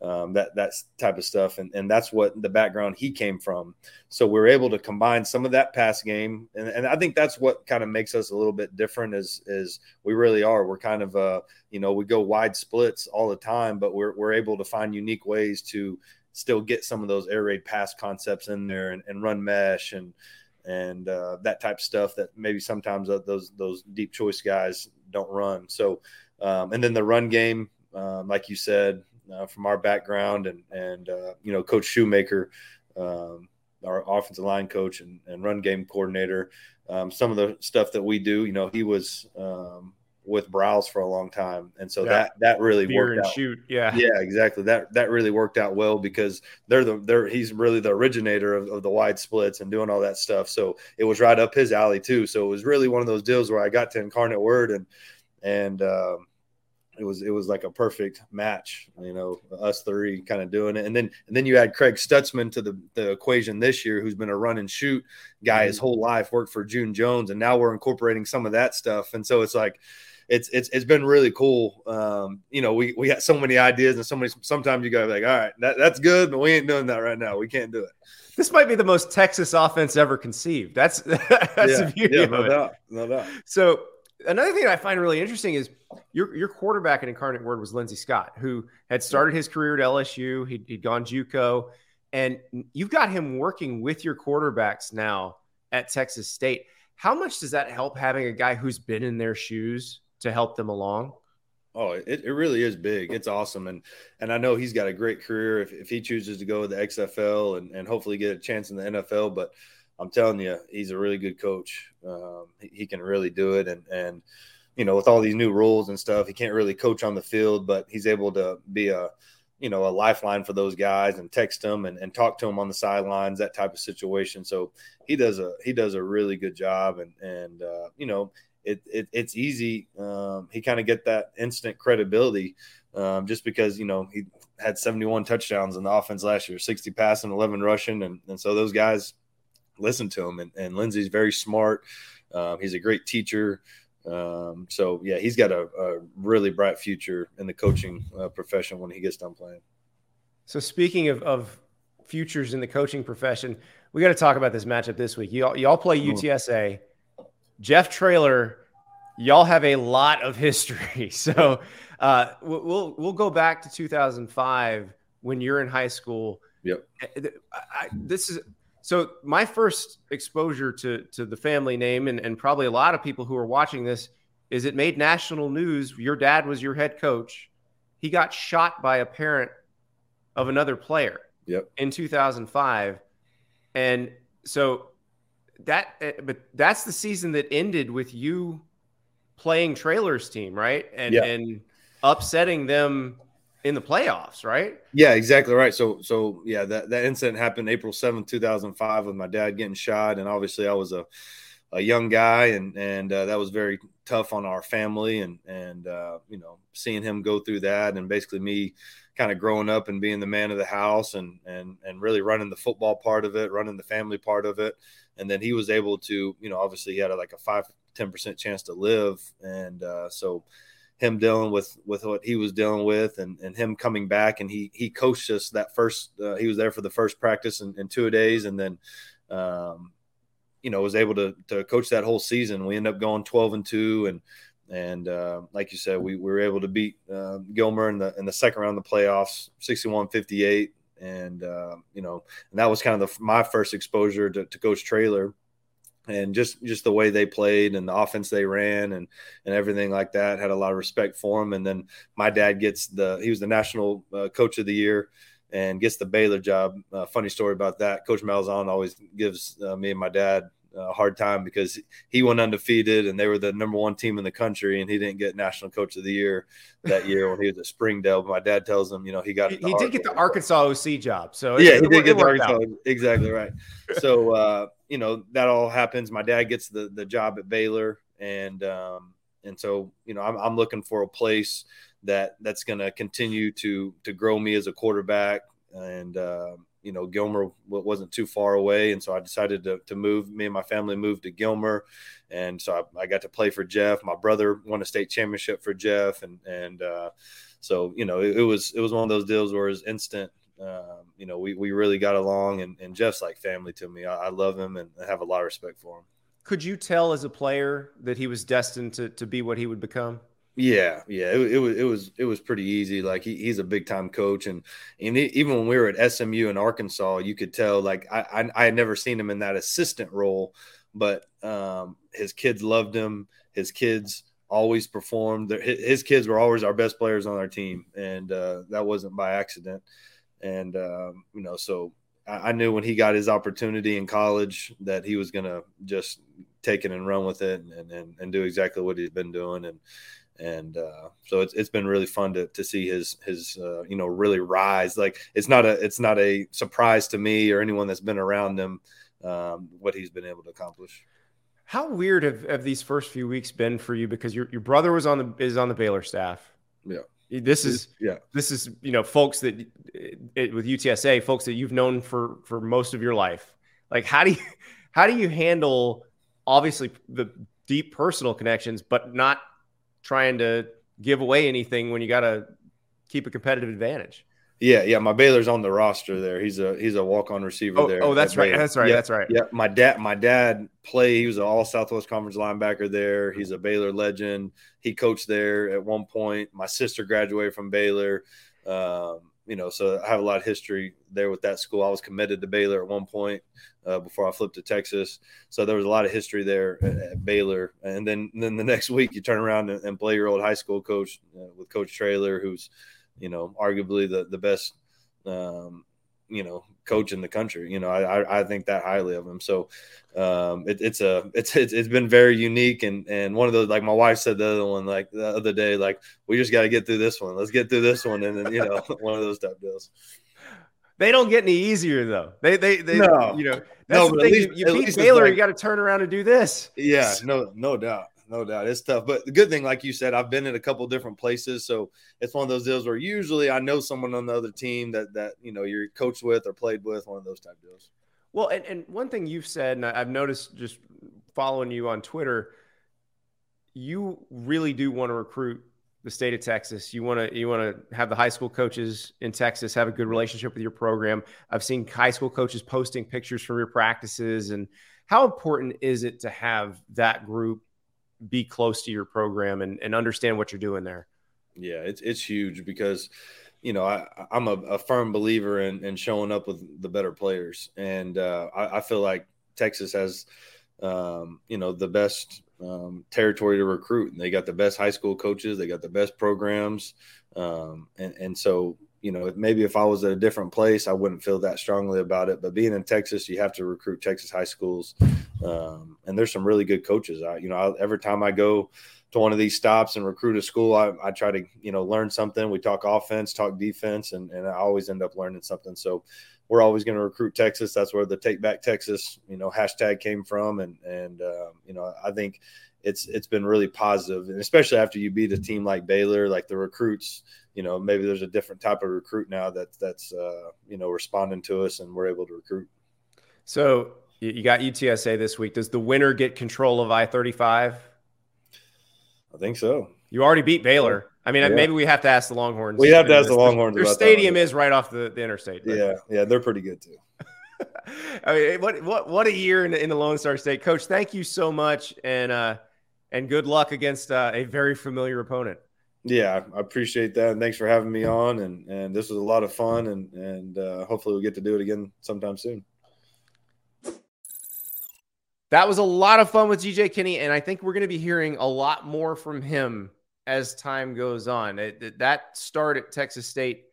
Speaker 5: um, that that type of stuff, and and that's what the background he came from. So we are able to combine some of that pass game, and, and I think that's what kind of makes us a little bit different. Is is we really are. We're kind of uh, you know, we go wide splits all the time, but we're we're able to find unique ways to still get some of those air raid pass concepts in there and, and run mesh and and uh, that type of stuff that maybe sometimes those those deep choice guys don't run. So, um, and then the run game, um, like you said, uh, from our background, and and uh, you know, Coach Shoemaker, um, our offensive line coach and, and run game coordinator, um, some of the stuff that we do, you know, he was um, with Browse for a long time, and so yeah. that that really
Speaker 1: Fear
Speaker 5: worked out.
Speaker 1: Shoot, yeah,
Speaker 5: yeah, exactly. That that really worked out well because they're the they're he's really the originator of, of, the wide splits and doing all that stuff. So it was right up his alley too. So it was really one of those deals where I got to Incarnate Word and and um, it was it was like a perfect match. You know, us three kind of doing it, and then and then you add Craig Stutzman to the the equation this year, who's been a run and shoot guy mm-hmm. his whole life, worked for June Jones, and now we're incorporating some of that stuff, and so it's like it's it's it's been really cool. Um, you know, we we got so many ideas and so many. Sometimes you go like, all right, that, that's good, but we ain't doing that right now. We can't do it.
Speaker 1: This might be the most Texas offense ever conceived. That's that's
Speaker 5: yeah,
Speaker 1: the beauty
Speaker 5: yeah,
Speaker 1: of
Speaker 5: no
Speaker 1: it.
Speaker 5: No doubt.
Speaker 1: So another thing I find really interesting is your your quarterback in Incarnate Word was Lindsey Scott, who had started his career at LSU. He'd, he'd gone JUCO, and you've got him working with your quarterbacks now at Texas State. How much does that help having a guy who's been in their shoes to help them along?
Speaker 5: Oh, it, it really is big. It's awesome. And and I know he's got a great career if, if he chooses to go to the XFL and, and hopefully get a chance in the NFL. But I'm telling you, he's a really good coach. Um, he, he, can really do it. And and you know, with all these new rules and stuff, he can't really coach on the field, but he's able to be a you know a lifeline for those guys and text them and, and talk to them on the sidelines, that type of situation. So he does a he does a really good job. And and uh, you know it, it it's easy. Um, he kind of get that instant credibility um, just because you know he had 71 touchdowns in the offense last year, 60 passing, 11 rushing, and, and so those guys listen to him. And, and Lindsey's very smart. Um, he's a great teacher. Um, so yeah, he's got a, a, really bright future in the coaching uh, profession when he gets done playing.
Speaker 1: So speaking of, of futures in the coaching profession, we got to talk about this matchup this week. You all, you all play UTSA. Jeff Traylor, y'all have a lot of history. So uh, we'll we'll go back to 2005 when you're in high school.
Speaker 5: Yep.
Speaker 1: I, this is so my first exposure to to the family name, and, and probably a lot of people who are watching this, is it made national news. Your dad was your head coach. He got shot by a parent of another player.
Speaker 5: Yep.
Speaker 1: In 2005, and so that eh, but that's the season that ended with you playing Traylor's team right? And yeah. and upsetting them in the playoffs right?
Speaker 5: Yeah exactly right. So so yeah that, that incident happened april 7th 2005 with my dad getting shot. And obviously i was a a young guy, and and uh, that was very tough on our family, and and uh, you know seeing him go through that, and basically me kind of growing up and being the man of the house, and and and really running the football part of it, running the family part of it, and then he was able to, you know, obviously he had a, like a five ten percent chance to live, and uh, so him dealing with with what he was dealing with and, and him coming back and he he coached us that first uh, he was there for the first practice in, in two days. And then um, you know was able to to coach that whole season. We end up going 12 and 2 and and uh, like you said we, we, were able to beat uh, Gilmer in the in the second round of the playoffs 61-58 and uh, you know and that was kind of the, my first exposure to, to coach Traylor and just just the way they played and the offense they ran and and everything like that had a lot of respect for him and then my dad gets the he was the national uh, coach of the year and gets the Baylor job. Uh, funny story about that. Coach Malzahn always gives uh, me and my dad a hard time because he went undefeated and they were the number one team in the country and he didn't get national coach of the year that year when he was at Springdale. But my dad tells him, you know, he got
Speaker 1: he, he did get the Arkansas OC job. So
Speaker 5: yeah, he did get the Arkansas. Out. Exactly right. So uh, you know that all happens. My dad gets the the job at Baylor and um, and so you know I'm, I'm looking for a place that that's going to continue to to grow me as a quarterback and uh, you know, Gilmer wasn't too far away. And so I decided to, to move. Me and my family moved to Gilmer. And so I, I, got to play for Jeff. My brother won a state championship for Jeff. And, and, uh, so, you know, it, it, was, it was one of those deals where it was instant. Um, you know, we, we really got along and, and Jeff's like family to me. I, I love him and I have a lot of respect for him.
Speaker 1: Could you tell as a player that he was destined to, to be what he would become?
Speaker 5: Yeah, yeah, it, it, was it was it was pretty easy. Like he, he's a big time coach, and and even when we were at SMU in Arkansas, you could tell. Like I, I, I had never seen him in that assistant role, but um, his kids loved him. His kids always performed. His kids were always our best players on our team, and uh, that wasn't by accident. And um, you know, so I, I knew when he got his opportunity in college that he was going to just take it and run with it and, and, and do exactly what he's been doing. And and uh, so it's, it's been really fun to, to see his his uh, you know really rise. Like it's not a it's not a surprise to me or anyone that's been around him um, what he's been able to accomplish.
Speaker 1: How weird have, have these first few weeks been for you? Because your, your brother was on the is on the Baylor staff.
Speaker 5: Yeah.
Speaker 1: This is
Speaker 5: yeah.
Speaker 1: this is you know folks that it, with UTSA folks that you've known for for most of your life. Like how do you how do you handle obviously the deep personal connections but not trying to give away anything when you got to keep a competitive advantage.
Speaker 5: Yeah, yeah. My Baylor's on the roster there. He's a he's a walk on receiver
Speaker 1: oh,
Speaker 5: there.
Speaker 1: Oh, that's right. That's right.
Speaker 5: Yeah,
Speaker 1: that's right.
Speaker 5: Yeah. My dad my dad played. He was an all Southwest Conference linebacker there. He's a Baylor legend. He coached there at one point. My sister graduated from Baylor. Um, you know, so I have a lot of history there with that school. I was committed to Baylor at one point uh, before I flipped to Texas. So there was a lot of history there at, at Baylor. And then, and then the next week you turn around and, and play your old high school coach uh, with Coach Traylor, who's, you know, arguably the, the best, um, you know, coach in the country. You know, I, I think that highly of him. So um, it, it's a it's, it's it's been very unique and and one of those like my wife said the other one like the other day like we just got to get through this one. Let's get through this one and then you know one of those type deals.
Speaker 1: They don't get any easier though. They they they
Speaker 5: no.
Speaker 1: you know that's no, the thing. Least, you, beat Baylor, like, you got to turn around and do this.
Speaker 5: Yeah, no no doubt no doubt. It's tough. But the good thing, like you said, I've been in a couple different places. So it's one of those deals where usually I know someone on the other team that that you know you're coached with or played with, one of those type deals.
Speaker 1: Well, and, and one thing you've said, and I've noticed just following you on Twitter, you really do want to recruit the state of Texas. You want to you want to have the high school coaches in Texas have a good relationship with your program. I've seen high school coaches posting pictures from your practices and how important is it to have that group be close to your program and, and understand what you're doing there.
Speaker 5: Yeah, it's it's huge because you know I, I'm a, a firm believer in, in showing up with the better players, and uh, I, I, feel like Texas has um, you know the best um, territory to recruit. And they got the best high school coaches, they got the best programs, um, and and so you know, maybe if I was at a different place, I wouldn't feel that strongly about it. But being in Texas, you have to recruit Texas high schools, um, and there's some really good coaches. I, you know, I, every time I go to one of these stops and recruit a school, I, I, try to, you know, learn something. We talk offense, talk defense, and, and I always end up learning something. So, we're always going to recruit Texas. That's where the Take Back Texas, you know, hashtag came from, and and um, you know, I think it's it's been really positive, and especially after you beat a team like Baylor, like the recruits, you know, maybe there's a different type of recruit now that that's uh, you know responding to us, and we're able to recruit.
Speaker 1: So you got UTSA this week. Does the winner get control of I thirty five?
Speaker 5: I think so.
Speaker 1: You already beat Baylor. I mean, yeah. maybe we have to ask the Longhorns.
Speaker 5: We have to ask the Longhorns.
Speaker 1: Their stadium is right off the, the interstate.
Speaker 5: Yeah, yeah, they're pretty good too.
Speaker 1: I mean, what what what a year in the, in the Lone Star State, Coach. Thank you so much, and uh, and good luck against uh, a very familiar opponent.
Speaker 5: Yeah, I appreciate that, and thanks for having me on. And and this was a lot of fun, and and uh, hopefully we'll get to do it again sometime soon.
Speaker 1: That was a lot of fun with GJ Kinne, and I think we're going to be hearing a lot more from him as time goes on. It, that start at Texas State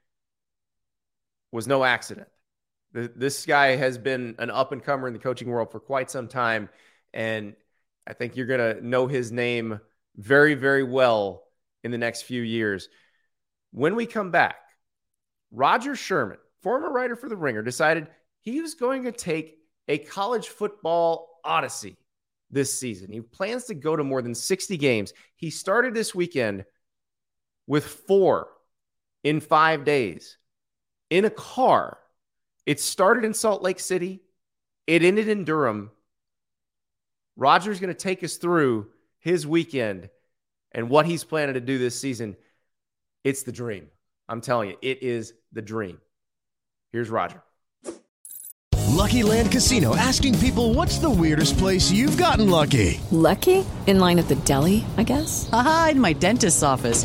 Speaker 1: was no accident. This guy has been an up and comer in the coaching world for quite some time, and I think you're going to know his name very, very well in the next few years. When we come back, Rodger Sherman, former writer for The Ringer, decided he was going to take a college football odyssey this season. He plans to go to more than 60 games. He started this weekend with four in five days in a car. It started in Salt Lake City, it ended in Durham. Rodger's going to take us through his weekend and what he's planning to do this season. It's the dream. I'm telling you, it is the dream. Here's Rodger.
Speaker 6: Lucky Land Casino asking people what's the weirdest place you've gotten lucky?
Speaker 7: Lucky? In line at the deli, I guess?
Speaker 8: Aha, in my dentist's office.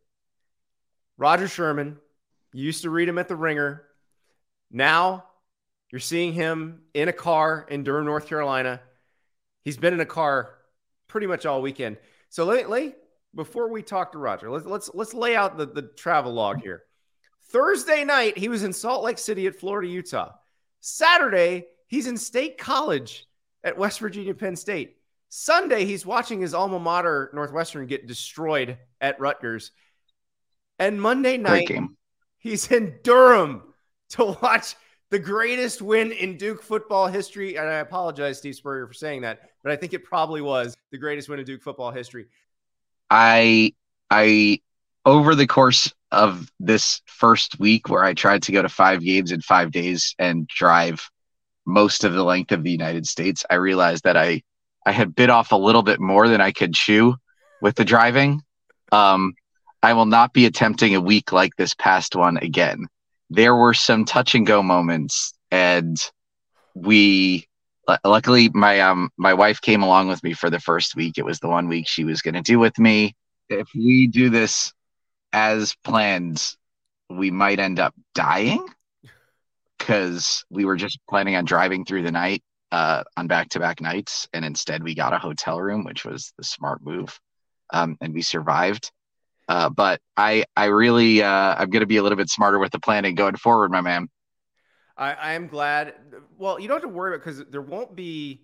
Speaker 1: Rodger Sherman. You used to read him at the Ringer. Now you're seeing him in a car in Durham, North Carolina. He's been in a car pretty much all weekend. So let before we talk to Rodger, let's let's let's lay out the, the travel log here. Thursday night, he was in Salt Lake City at Florida, Utah. Saturday, he's in State College at West Virginia Penn State. Sunday, he's watching his alma mater, Northwestern, get destroyed at Rutgers. And Monday night, he's in Durham to watch the greatest win in Duke football history. And I apologize, Steve Spurrier, for saying that, but I think it probably was the greatest win in Duke football history.
Speaker 9: I, I, over the course of this first week where I tried to go to five games in five days and drive most of the length of the United States, I realized that I I had bit off a little bit more than I could chew with the driving. Um, I will not be attempting a week like this past one again. There were some touch and go moments, and we luckily my um my wife came along with me for the first week. It was the one week she was going to do with me. If we do this as planned, we might end up dying because we were just planning on driving through the night uh, on back to back nights. And instead, we got a hotel room, which was the smart move. Um, and we survived. Uh, but I, I really, uh, I'm going to be a little bit smarter with the planning going forward, my man.
Speaker 1: I, I am glad. Well, you don't have to worry about because there won't be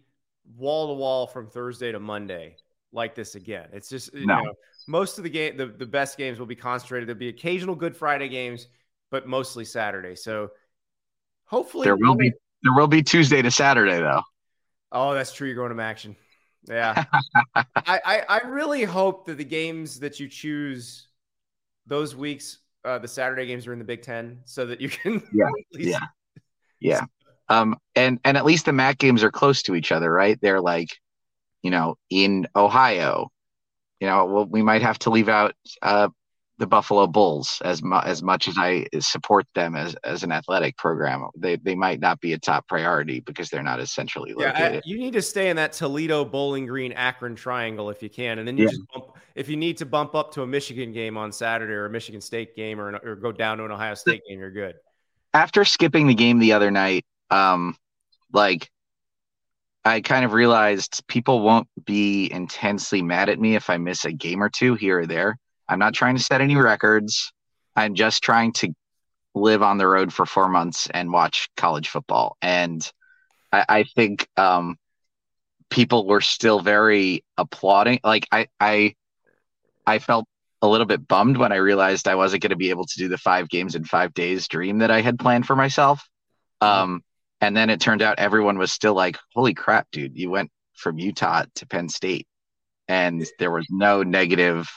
Speaker 1: wall to wall from Thursday to Monday like this again. It's just no. know, most of the game, the, the best games will be concentrated. There'll be occasional Good Friday games, but mostly Saturday. So hopefully
Speaker 9: there will be there will be Tuesday to Saturday though.
Speaker 1: Oh, that's true. You're going to action. Yeah. I, I, I really hope that the games that you choose those weeks, uh, the Saturday games are in the Big Ten, so that you can.
Speaker 9: Yeah. yeah. Yeah. Um, and and at least the MAC games are close to each other, right? They're like, you know, in Ohio. You know, well, we might have to leave out uh, the Buffalo Bulls as mu- as much as I support them as, as an athletic program. They they might not be a top priority because they're not as centrally located. Yeah, I,
Speaker 1: you need to stay in that Toledo, Bowling Green, Akron triangle if you can, and then you yeah. just bump, if you need to bump up to a Michigan game on Saturday or a Michigan State game or, or go down to an Ohio State game, you're good.
Speaker 9: After skipping the game the other night, um, like I kind of realized people won't be intensely mad at me if I miss a game or two here or there. I'm not trying to set any records. I'm just trying to live on the road for four months and watch college football. And I, I think um, people were still very applauding. Like I, I, I felt a little bit bummed when I realized I wasn't going to be able to do the five games in five days dream that I had planned for myself. Um, and then it turned out everyone was still like, "Holy crap, dude! You went from Utah to Penn State," and there was no negative.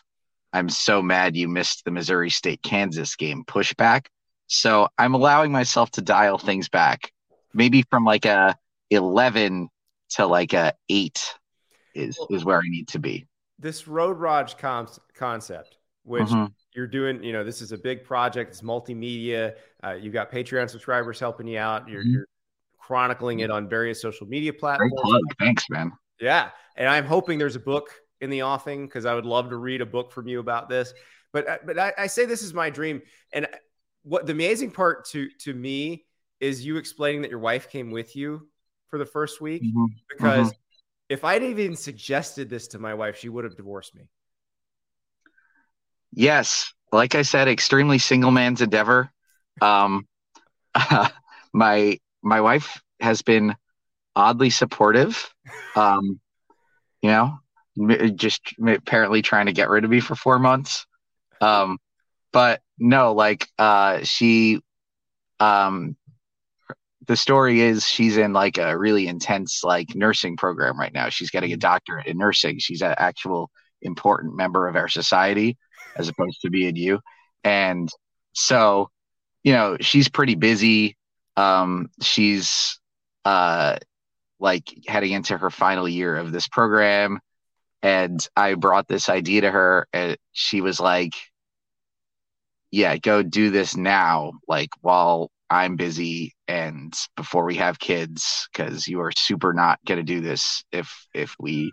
Speaker 9: I'm so mad you missed the Missouri State Kansas game pushback. So I'm allowing myself to dial things back, maybe from like a 11 to like a eight is is where I need to be.
Speaker 1: This Road rage com- concept, which
Speaker 9: Mhm.
Speaker 1: you're doing, you know, this is a big project. It's multimedia. Uh, you've got Patreon subscribers helping you out. You're,
Speaker 9: Mhm.
Speaker 1: you're chronicling it on various social media platforms.
Speaker 9: Thanks, man.
Speaker 1: Yeah, and I'm hoping there's a book in the offing because I would love to read a book from you about this. But uh, but I, I say this is my dream, and what the amazing part to to me is you explaining that your wife came with you for the first week
Speaker 9: Mhm.
Speaker 1: because
Speaker 9: Mhm.
Speaker 1: if I'd even suggested this to my wife, she would have divorced me.
Speaker 9: Yes, like I said, extremely single man's endeavor. Um, my my wife has been oddly supportive. Um, you know, just apparently trying to get rid of me for four months. Um, but no, like uh, she, um, the story is she's in like a really intense like nursing program right now. She's getting a doctorate in nursing. She's an actual important member of our society as opposed to being you. And so, you know, she's pretty busy. Um, she's uh like heading into her final year of this program. And I brought this idea to her and she was like, Yeah, go do this now, like while I'm busy and before we have kids, because you are super not gonna do this if if we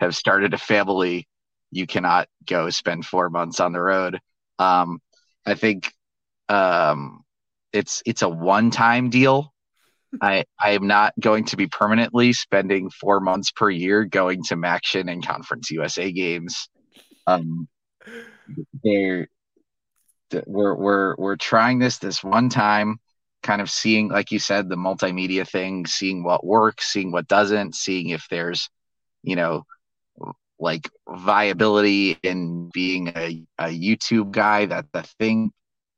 Speaker 9: have started a family you cannot go spend four months on the road. Um, I think um, it's it's a one time deal. I I am not going to be permanently spending four months per year going to MACtion and Conference USA games. Um, they're th- we're we're we're trying this this one time, kind of seeing, like you said, the multimedia thing, seeing what works, seeing what doesn't, seeing if there's, you know, like viability in being a, a YouTube guy. That the thing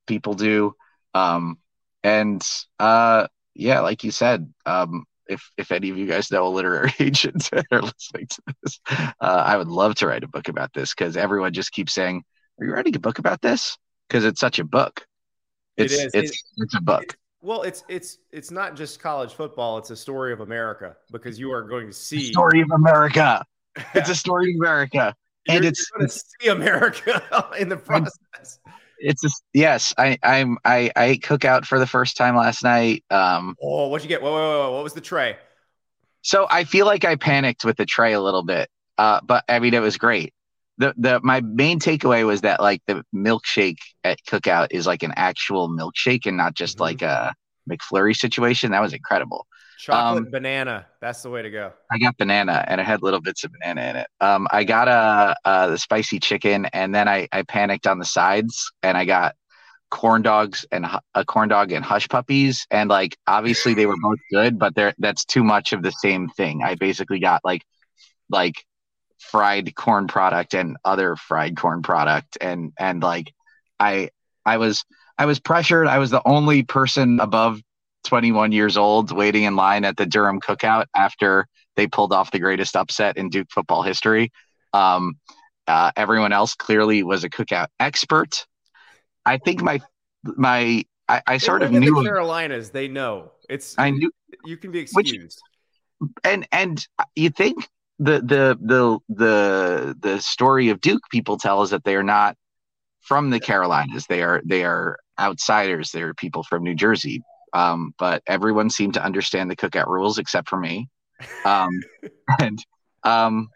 Speaker 9: people do. Um, and uh, yeah, like you said, um, if if any of you guys know a literary agent that are listening to this, uh, I would love to write a book about this because everyone just keeps saying, "Are you writing a book about this?" Because it's such a book.
Speaker 1: It
Speaker 9: It's
Speaker 1: is.
Speaker 9: it's it's a book.
Speaker 1: Well, it's it's it's not just college football; it's a story of America because you are going to see
Speaker 9: Story of America. It's a story of America, and
Speaker 1: You're-
Speaker 9: it's
Speaker 1: you're going to see America in the process.
Speaker 9: It's just yes. I I'm I I ate cookout for the first time last night. Um,
Speaker 1: Oh, what'd you get? Whoa, whoa, whoa, what was the tray?
Speaker 9: So I feel like I panicked with the tray a little bit, uh, but I mean it was great. The the my main takeaway was that like the milkshake at Cookout is like an actual milkshake and not just like a McFlurry situation. That was incredible.
Speaker 1: Chocolate
Speaker 9: Um,
Speaker 1: banana. That's the way to go.
Speaker 9: I got banana and it had little bits of banana in it. Um, I got a, uh the spicy chicken and then I I panicked on the sides and I got corn dogs and a corn dog and hush puppies and like obviously they were both good but they're that's too much of the same thing. I basically got like like fried corn product and other fried corn product and and like I I was I was pressured. I was the only person above 21 years old waiting in line at the Durham cookout after they pulled off the greatest upset in Duke football history. Um, uh, everyone else clearly was a cookout expert. I think my my I, I sort of knew
Speaker 1: the Carolinas. They know it's.
Speaker 9: I knew
Speaker 1: you can be
Speaker 9: Which-
Speaker 1: excused.
Speaker 9: and and you think the the the the the story of Duke people tell is that they are not from the Carolinas. They are they are outsiders. They are people from New Jersey. Um, but everyone seemed to understand the cookout rules except for me. Um, and um,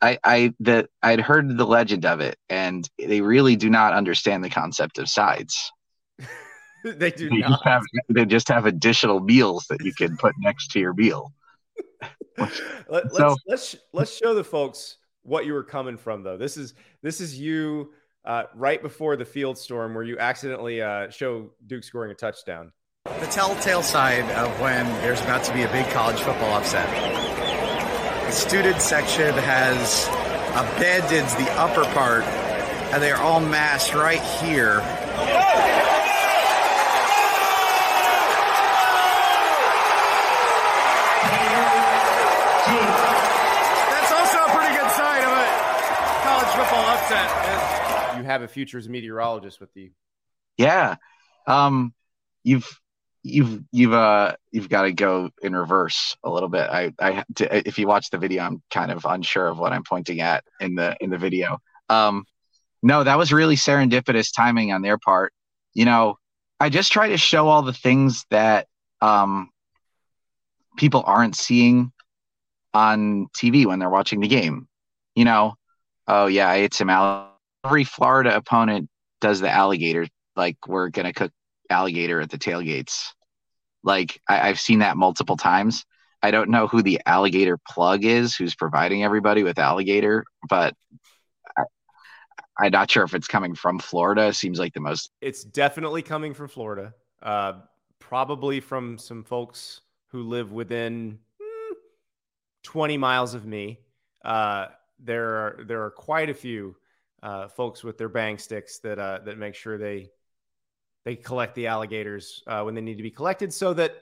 Speaker 9: I I the I'd heard the legend of it, and they really do not understand the concept of sides.
Speaker 1: they do
Speaker 9: They
Speaker 1: not.
Speaker 9: just have they just have additional meals that you can put next to your meal.
Speaker 1: Let, us
Speaker 9: So-
Speaker 1: let's let's show the folks what you were coming from though. This is this is you uh, right before the field storm where you accidentally uh, show Duke scoring a touchdown.
Speaker 10: The telltale sign of when there's about to be a big college football upset. The student section has abandoned the upper part, and they are all massed right here. That's also a pretty good sign of a college football upset.
Speaker 1: You have a futures meteorologist with you.
Speaker 9: Yeah. Um you've you've you've uh you've got to go in reverse a little bit. I I to, if you watch the video I'm kind of unsure of what I'm pointing at in the in the video. Um no, that was really serendipitous timing on their part. You know, I just try to show all the things that um people aren't seeing on TV when they're watching the game. You know, oh yeah, I ate some. Every Florida opponent does the alligator. Like we're gonna cook alligator at the tailgates. Like I, I've seen that multiple times. I don't know who the alligator plug is, who's providing everybody with alligator, but I, I'm not sure if it's coming from Florida. Seems like the most.
Speaker 1: It's definitely coming from Florida. Uh, probably from some folks who live within mm, 20 miles of me. Uh, there are there are quite a few uh, folks with their bang sticks that uh, that make sure they they collect the alligators uh, when they need to be collected, so that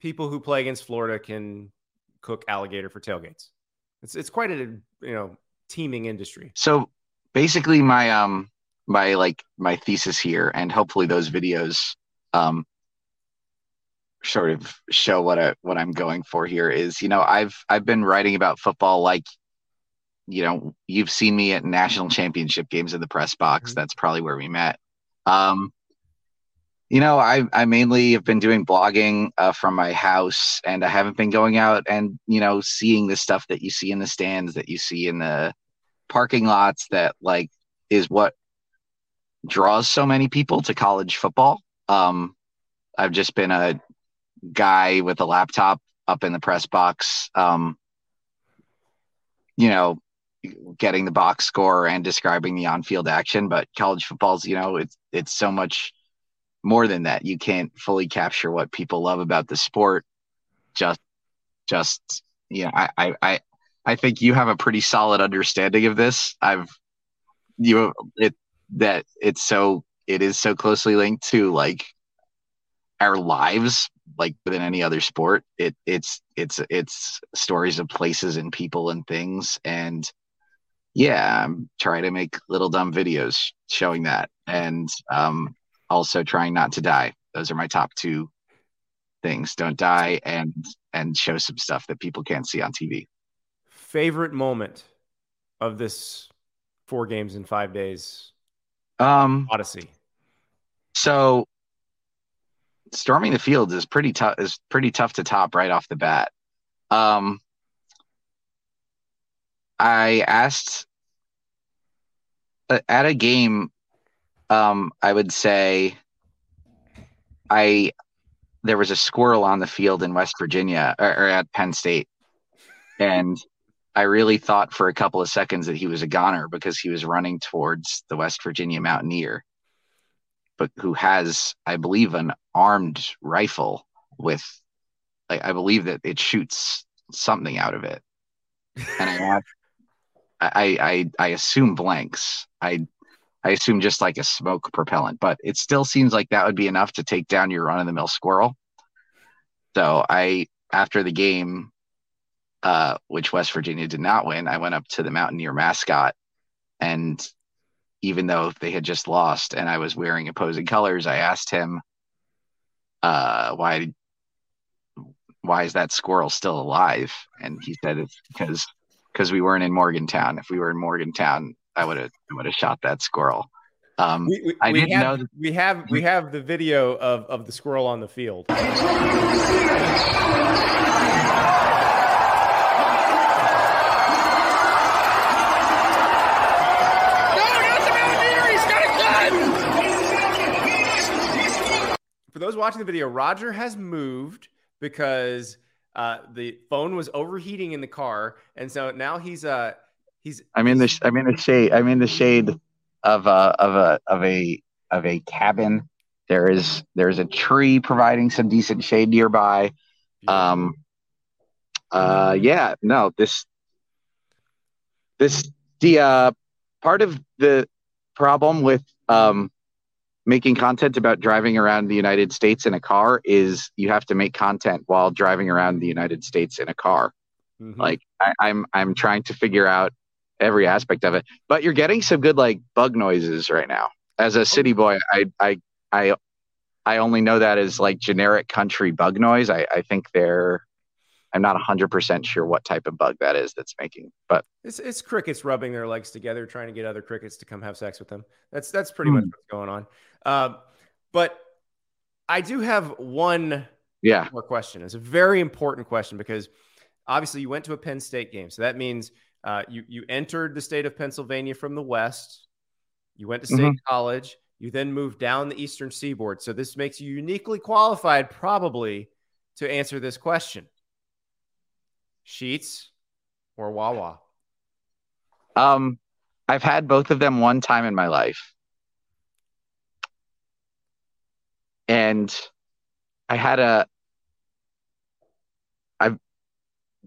Speaker 1: people who play against Florida can cook alligator for tailgates. It's it's quite a you know teeming industry.
Speaker 9: So basically, my um my like my thesis here, and hopefully those videos um sort of show what I what I'm going for here is you know I've I've been writing about football like you know you've seen me at national championship games in the press box that's probably where we met um you know I I mainly have been doing blogging uh, from my house and I haven't been going out and you know seeing the stuff that you see in the stands that you see in the parking lots that like is what draws so many people to college football um I've just been a guy with a laptop up in the press box, um, you know, getting the box score and describing the on-field action. But college football's, you know, it's it's so much more than that. You can't fully capture what people love about the sport. Just, just, yeah, I, I, I, think you have a pretty solid understanding of this. I've, you, it that it's so it is so closely linked to like our lives like within any other sport it it's it's it's stories of places and people and things and yeah i'm trying to make little dumb videos showing that and um also trying not to die those are my top two things don't die and and show some stuff that people can't see on tv
Speaker 1: Favorite moment of this four games in five days
Speaker 9: um
Speaker 1: odyssey.
Speaker 9: So storming the fields is pretty tough is pretty tough to top right off the bat. Um I asked uh, at a game um I would say I there was a squirrel on the field in West Virginia or, or at Penn State and I really thought for a couple of seconds that he was a goner because he was running towards the West Virginia Mountaineer but who has, I believe, an armed rifle with, like, I believe that it shoots something out of it. And I, I, I, I assume blanks. I, I assume just like a smoke propellant, but it still seems like that would be enough to take down your run of the mill squirrel. So I, after the game, uh, which West Virginia did not win, I went up to the Mountaineer mascot and even though they had just lost and I was wearing opposing colors, I asked him, uh, why, why is that squirrel still alive? And he said it's because, because we weren't in Morgantown. If we were in Morgantown, I would have, I would have shot that squirrel. Um,
Speaker 1: We, we,
Speaker 9: I didn't
Speaker 1: have,
Speaker 9: know. That,
Speaker 1: we have we have the video of, of the squirrel on the field. for those watching the video, Rodger has moved because uh, the phone was overheating in the car, and so now he's uh he's
Speaker 9: I'm in the I'm in the shade. I'm in the shade of a of a of a of a cabin. There is there's a tree providing some decent shade nearby. Um. Uh. Yeah. No. This. This the uh part of the problem with um making content about driving around the United States in a car is you have to make content while driving around the United States in a car.
Speaker 1: Mhm.
Speaker 9: Like I, I'm I'm trying to figure out every aspect of it. But you're getting some good like bug noises right now. As a city boy, I I I I only know that as like generic country bug noise. I, I think they're I'm not hundred percent sure what type of bug that is that's making, but
Speaker 1: It's it's crickets rubbing their legs together, trying to get other crickets to come have sex with them. That's that's pretty much
Speaker 9: Hmm.
Speaker 1: what's going on. Um, but I do have one
Speaker 9: Yeah.
Speaker 1: more question. It's a very important question because obviously you went to a Penn State game, so that means uh, you you entered the state of Pennsylvania from the west. You went to state
Speaker 9: Mhm.
Speaker 1: college. You then moved down the eastern seaboard. So this makes you uniquely qualified, probably, to answer this question. Sheetz or Wawa?
Speaker 9: Um, I've had both of them one time in my life. And I had a I've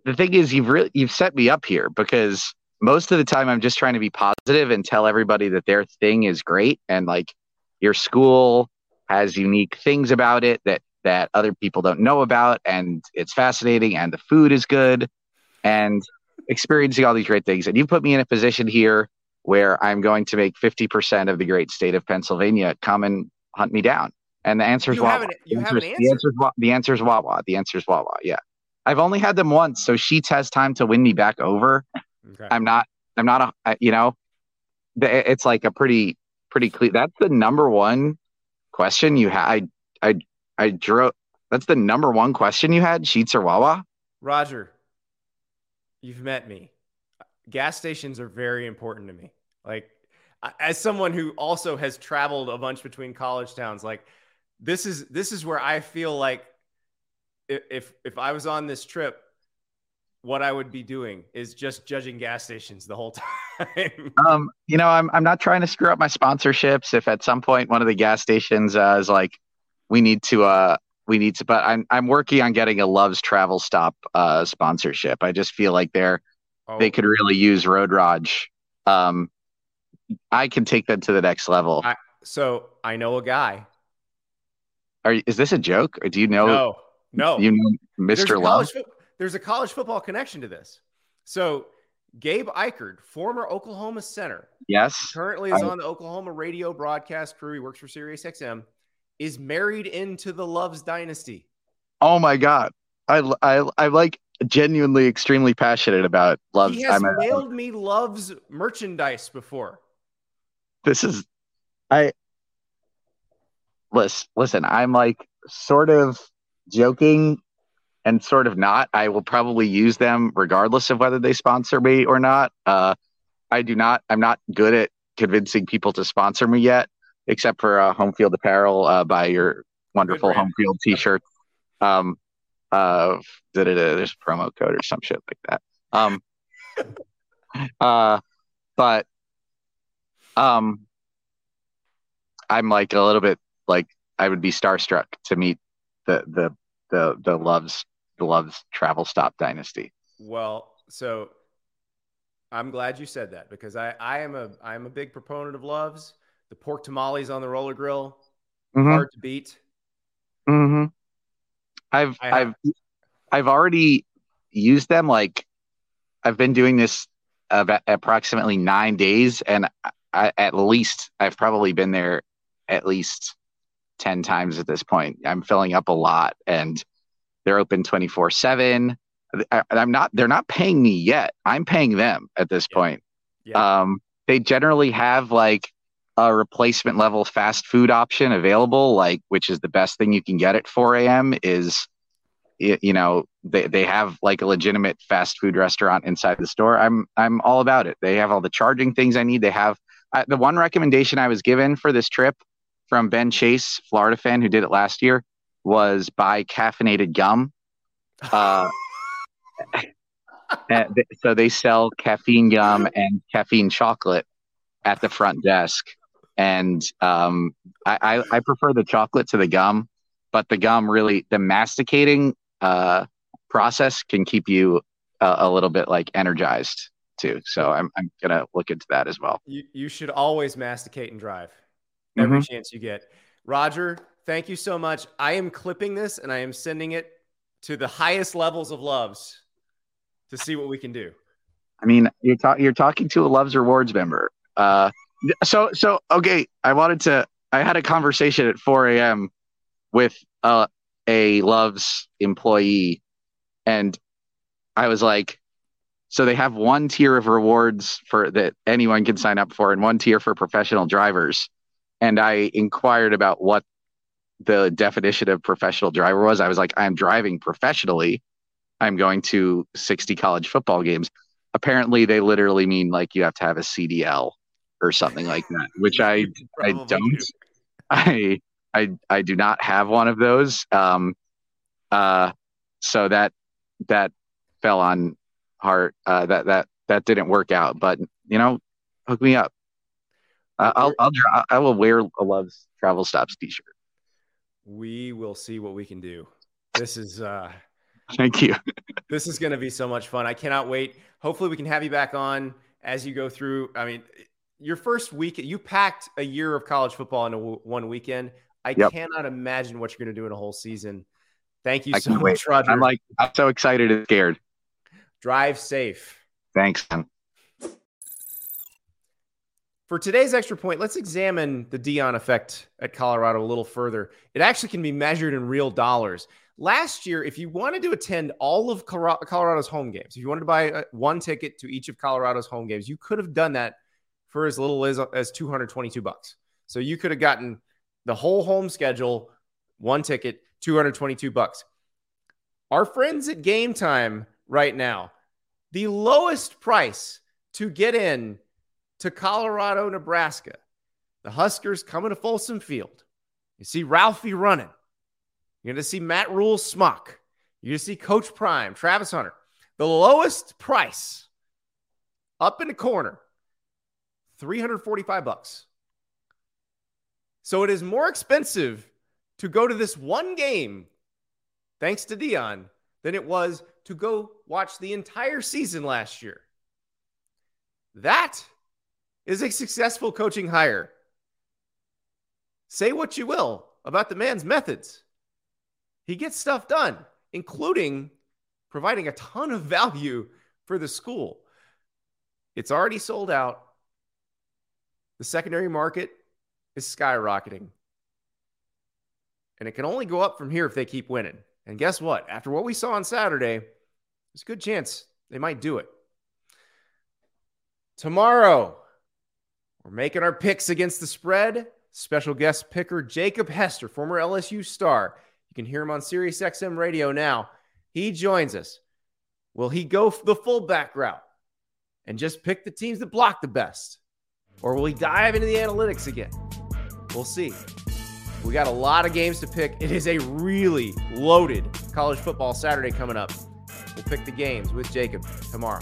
Speaker 9: the thing is you've really you've set me up here because most of the time I'm just trying to be positive and tell everybody that their thing is great and like your school has unique things about it that that other people don't know about and it's fascinating and the food is good and experiencing all these great things. And you put me in a position here where I'm going to make 50% of the great state of Pennsylvania come and hunt me down. And the answer is Wawa. the
Speaker 1: haven't
Speaker 9: answer's-
Speaker 1: answered.
Speaker 9: The answer is Wa- the answer is Wawa. The answer is Wawa. Yeah. I've only had them once, so Sheetz has time to win me back over.
Speaker 1: Okay.
Speaker 9: I'm not. I'm not a. You know, it's like a pretty pretty clear. That's the number one question you had. I I I drew. That's the number one question you had. Sheetz or Wawa?
Speaker 1: Rodger, you've met me. Gas stations are very important to me. Like, as someone who also has traveled a bunch between college towns, like this is this is where I feel like if if I was on this trip, what I would be doing is just judging gas stations the whole time.
Speaker 9: Um, you know, I'm I'm not trying to screw up my sponsorships. If at some point one of the gas stations uh, is like, we need to uh we need to, but I'm I'm working on getting a Love's Travel Stop uh sponsorship. I just feel like they're
Speaker 1: Oh.
Speaker 9: they could really use Road Raj. Um, I can take them to the next level.
Speaker 1: I, so I know a guy.
Speaker 9: Are is this a joke, or do you know?
Speaker 1: No, no.
Speaker 9: You know
Speaker 1: There's
Speaker 9: Mr. Love.
Speaker 1: fo- there's a college football connection to this. So Gabe Ikard, former Oklahoma center,
Speaker 9: Yes.
Speaker 1: currently is
Speaker 9: I-
Speaker 1: on the Oklahoma radio broadcast crew. He works for Sirius XM. Is married into the Loves dynasty.
Speaker 9: Oh my God, I I I'm like genuinely extremely passionate about Love's.
Speaker 1: he has
Speaker 9: I'm a-
Speaker 1: mailed me Loves merchandise before.
Speaker 9: this is I listen, listen, I'm like sort of joking and sort of not. I will probably use them regardless of whether they sponsor me or not. Uh I do not I'm not good at convincing people to sponsor me yet, except for uh, home field apparel uh buy your wonderful home field t-shirt. Um uh there's a promo code or some shit like that. Um uh but um I'm like a little bit like I would be starstruck to meet the the the the loves the loves travel stop dynasty.
Speaker 1: Well, so I'm glad you said that because I, I am a I am a big proponent of Loves. The pork tamales on the roller grill,
Speaker 9: Mhm.
Speaker 1: hard to beat.
Speaker 9: Mm-hmm. I've
Speaker 1: I
Speaker 9: I've I've already used them. Like I've been doing this about approximately nine days, and I, at least I've probably been there at least ten times at this point. I'm filling up a lot, and they're open twenty four seven. I'm not. They're not paying me yet. I'm paying them at this point.
Speaker 1: Yeah.
Speaker 9: Um, they generally have like a replacement level fast food option available, like which is the best thing you can get at 4 a.m. Is you know they, they have like a legitimate fast food restaurant inside the store. I'm I'm all about it. They have all the charging things I need. They have uh, the one recommendation I was given for this trip from Ben Chase, Florida fan who did it last year, was buy caffeinated gum. Uh, so they sell caffeine gum and caffeine chocolate at the front desk. And um, I, I, I prefer the chocolate to the gum, but the gum really, the masticating uh, process can keep you a, a little bit like energized too. So I'm, I'm going to look into that as well.
Speaker 1: You, you should always masticate and drive every
Speaker 9: Mhm.
Speaker 1: chance you get. Rodger, thank you so much. I am clipping this and I am sending it to the highest levels of loves to see what we can do.
Speaker 9: I mean, you're talking you're talking to a Loves Rewards member. Uh, so so okay, I wanted to. I had a conversation at 4 a.m. with uh, a Loves employee, and I was like, so they have one tier of rewards for that anyone can sign up for, and one tier for professional drivers. And I inquired about what the definition of professional driver was. I was like, I'm driving professionally. I'm going to 60 college football games. Apparently, they literally mean like you have to have a CDL or something like that, which I I don't.
Speaker 1: do.
Speaker 9: I I I do not have one of those. Um, uh, so that that fell on heart. Uh, that that that didn't work out. But you know, hook me up. I'll I'll I will wear a Loves Travel Stops T-shirt.
Speaker 1: We will see what we can do. This is uh
Speaker 9: Thank you.
Speaker 1: this is going to be so much fun. I cannot wait. Hopefully we can have you back on as you go through. I mean, your first week you packed a year of college football into w- one weekend. I
Speaker 9: Yep.
Speaker 1: cannot imagine what you're going to do in a whole season. Thank you
Speaker 9: I
Speaker 1: so much,
Speaker 9: wait.
Speaker 1: Rodger.
Speaker 9: I'm like I'm so excited and scared.
Speaker 1: Drive safe.
Speaker 9: Thanks, man.
Speaker 1: For today's extra point, let's examine the Deion effect at Colorado a little further. It actually can be measured in real dollars. Last year, if you wanted to attend all of Colorado's home games, if you wanted to buy uh, one ticket to each of Colorado's home games, you could have done that for as little as, as 222 bucks. So you could have gotten the whole home schedule, one ticket, 222 bucks. Our friends at Gametime right now, the lowest price to get in to Colorado, Nebraska. The Huskers coming to Folsom Field. You see Ralphie running. You're going to see Matt Rhule smock. You're going to see Coach Prime, Travis Hunter. The lowest price up in the corner, 345 bucks. So it is more expensive to go to this one game, thanks to Deion, than it was to go watch the entire season last year. That is a successful coaching hire. Say what you will about the man's methods. He gets stuff done, including providing a ton of value for the school. It's already sold out. The secondary market is skyrocketing. And it can only go up from here if they keep winning. And guess what? After what we saw on Saturday, there's a good chance they might do it. Tomorrow, we're making our picks against the spread. Special guest picker Jacob Hester, former LSU star. You can hear him on Sirius XM radio now. He joins us. Will he go the fullback route and just pick the teams that block the best? Or will he dive into the analytics again? We'll see. We got a lot of games to pick. It is a really loaded college football Saturday coming up. We'll pick the games with Jacob tomorrow.